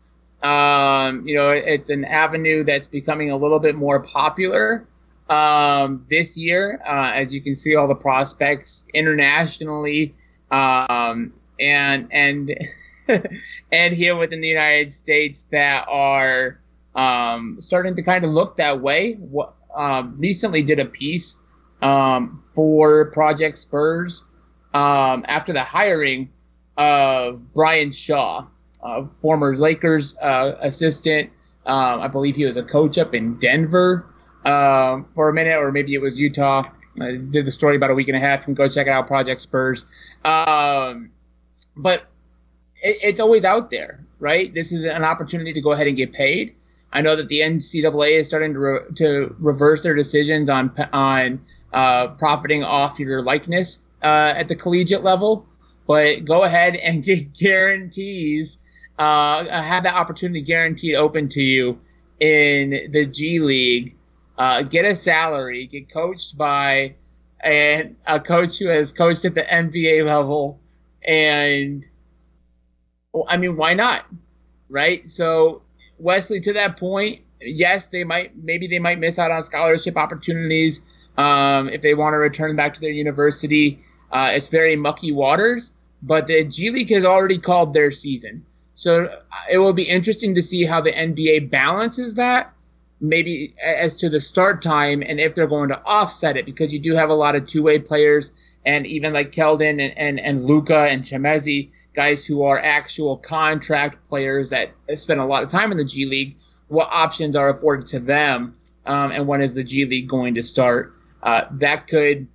um, you know, it's an avenue that's becoming a little bit more popular um, this year, uh, as you can see all the prospects internationally, um, and and [LAUGHS] [LAUGHS] and here within the United States that are um, starting to kind of look that way. What um, recently did a piece um, for Project Spurs um, after the hiring of Brian Shaw former Lakers uh, assistant. Um, I believe he was a coach up in Denver um, for a minute, or maybe it was Utah. I did the story about a week and a half. You can go check it out, Project Spurs. But it, it's always out there, right? This is an opportunity to go ahead and get paid. I know that the NCAA is starting to re- to reverse their decisions on on uh, profiting off your likeness uh, at the collegiate level, but go ahead and get [LAUGHS] guarantees uh, have that opportunity guaranteed open to you in the G League, uh, get a salary, get coached by a, a coach who has coached at the NBA level, and I mean, why not? Right? So, Wesley, to that point, yes, they might, maybe they might miss out on scholarship opportunities um, if they want to return back to their university. Uh, it's very mucky waters, but the G League has already called their season. So uh, it will be interesting to see how the NBA balances that, maybe as to the start time and if they're going to offset it, because you do have a lot of two way players and even like Keldon and, and, and Luka and Chimezie, guys who are actual contract players that spend a lot of time in the G League. What options are afforded to them, um, and when is the G League going to start? Uh, that could,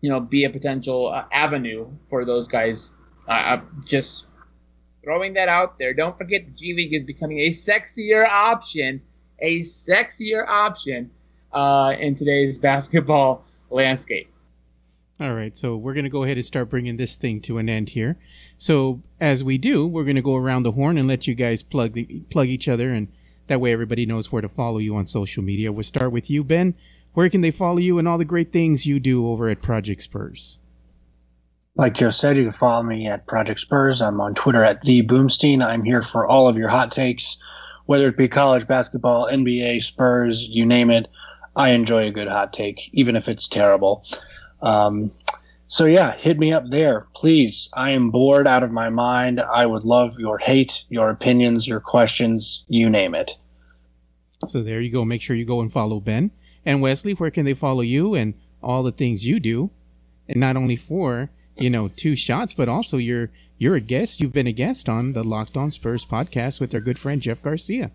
you know, be a potential uh, avenue for those guys. Uh, just throwing that out there. Don't forget the G League is becoming a sexier option, a sexier option uh, in today's [LAUGHS] basketball landscape. All right, so we're going to go ahead and start bringing this thing to an end here. So as we do, we're going to go around the horn and let you guys plug the, plug each other, and that way everybody knows where to follow you on social media. We'll start with you, Ben. Where can they follow you and all the great things you do over at Project Spurs? Like Joe said, you can follow me at Project Spurs. I'm on Twitter at the Boomstein. I'm here for all of your hot takes, whether it be college basketball, NBA, Spurs, you name it. I enjoy a good hot take, even if it's terrible. Um, so yeah, hit me up there, please. I am bored out of my mind. I would love your hate, your opinions, your questions, you name it. So there you go. Make sure you go and follow Ben and Wesley. Where can they follow you and all the things you do? And not only for you know, two shots, but also you're you're a guest. You've been a guest on the Locked On Spurs podcast with our good friend Jeff Garcia.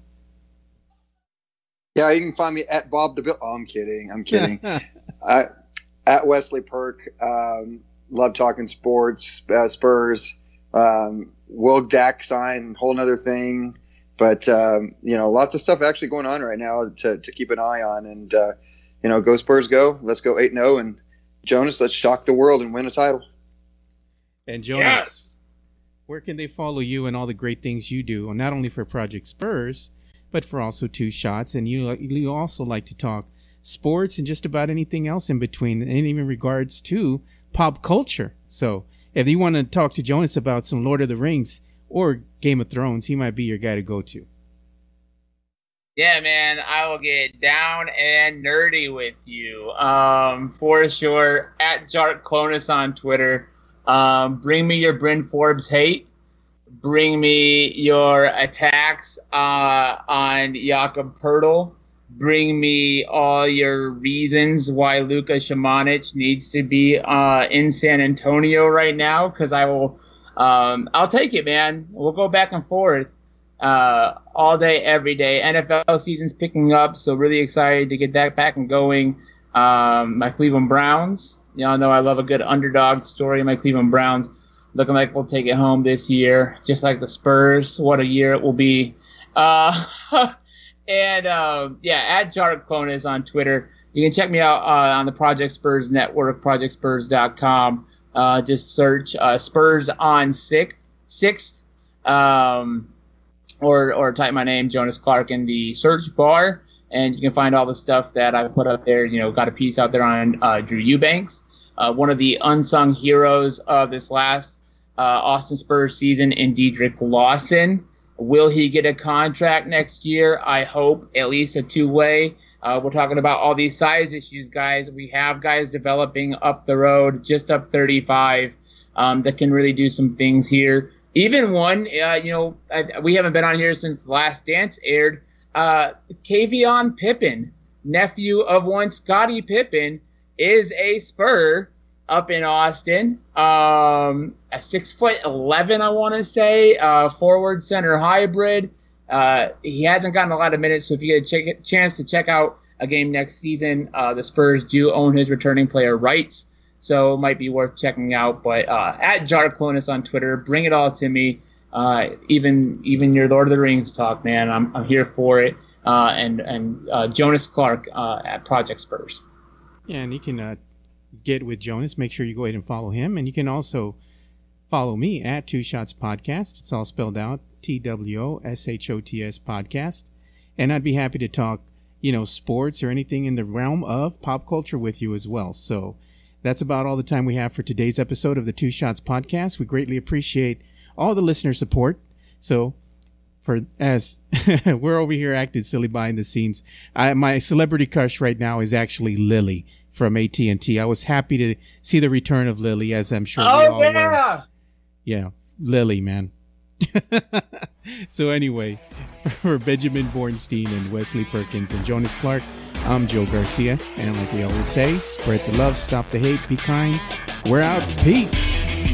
Yeah, you can find me at Bob the Bill. Oh, I'm kidding. I'm kidding. [LAUGHS] I, at Wesley Perk. Um, love talking sports, uh, Spurs. Um, Will Dak sign, whole nother thing. But um, you know, lots of stuff actually going on right now to, to keep an eye on. And uh, you know, go Spurs, go! Let's go eight zero. And Jonas, let's shock the world and win a title. And Jonas, yes. where can they follow you and all the great things you do, not only for Project Spurs, but for also Two Shots? And you you also like to talk sports and just about anything else in between, and even regards to pop culture. So if you want to talk to Jonas about some Lord of the Rings or Game of Thrones, he might be your guy to go to. Yeah, man, I will get down and nerdy with you. Um, for sure. At Jark Clonus on Twitter. Um, bring me your Bryn Forbes hate. Bring me your attacks uh, on Jakob Poeltl bring me all your reasons why Luka Samanic needs to be uh, in San Antonio right now, because I will, um, I'll take it, man. We'll go back and forth uh, all day, every day. NFL season's picking up, so really excited to get that back and going. Um, my Cleveland Browns, y'all know I love a good underdog story. My Cleveland Browns looking like we'll take it home this year, just like the Spurs. What a year it will be. Uh, [LAUGHS] And um, yeah, at Jark Clonus on Twitter. You can check me out uh, on the Project Spurs Network, projectspurs.com. Uh, just search uh, Spurs on six, sixth, um, or or type my name, Jonas Clark, in the search bar, and you can find all the stuff that I put up there. You know, got a piece out there on uh, Drew Eubanks, uh, one of the unsung heroes of this last uh, Austin Spurs season, in Dedric Lawson. Will he get a contract next year? I hope, at least a two way. Uh, we're talking about all these size issues, guys. We have guys developing up the road, just up 35, um, that can really do some things here. Even one, uh, you know, I, we haven't been on here since Last Dance aired. Uh, Kavion Pippen, nephew of one Scottie Pippen, is a Spur up in Austin. Um, a six foot eleven, I want to say, uh, forward center hybrid. Uh, he hasn't gotten a lot of minutes, so if you get a ch- chance to check out a game next season, uh, the Spurs do own his returning player rights, so it might be worth checking out. But uh, at Jark Clonus on Twitter, bring it all to me. Uh, even even your Lord of the Rings talk, man, I'm, I'm here for it. Uh, and and Jonas Clark at Project Spurs. Yeah, and you can get with Jonas, make sure you go ahead and follow him. And you can also follow me at Two Shots Podcast. It's all spelled out T W O S H O T S Podcast. And I'd be happy to talk, you know, sports or anything in the realm of pop culture with you as well. So that's about all the time we have for today's episode of the Two Shots Podcast. We greatly appreciate all the listener support. So for as [LAUGHS] we're over here acting silly behind the scenes, I, my celebrity crush right now is actually Lily from AT and T. I was happy to see the return of Lily, as I'm sure. Oh yeah, were. yeah, Lily, man. [LAUGHS] so anyway, [LAUGHS] for Benjamin Bornstein and Wesley Perkins and Jonas Clark, I'm Joe Garcia, and like we always say, spread the love, stop the hate, be kind. We're out. Peace.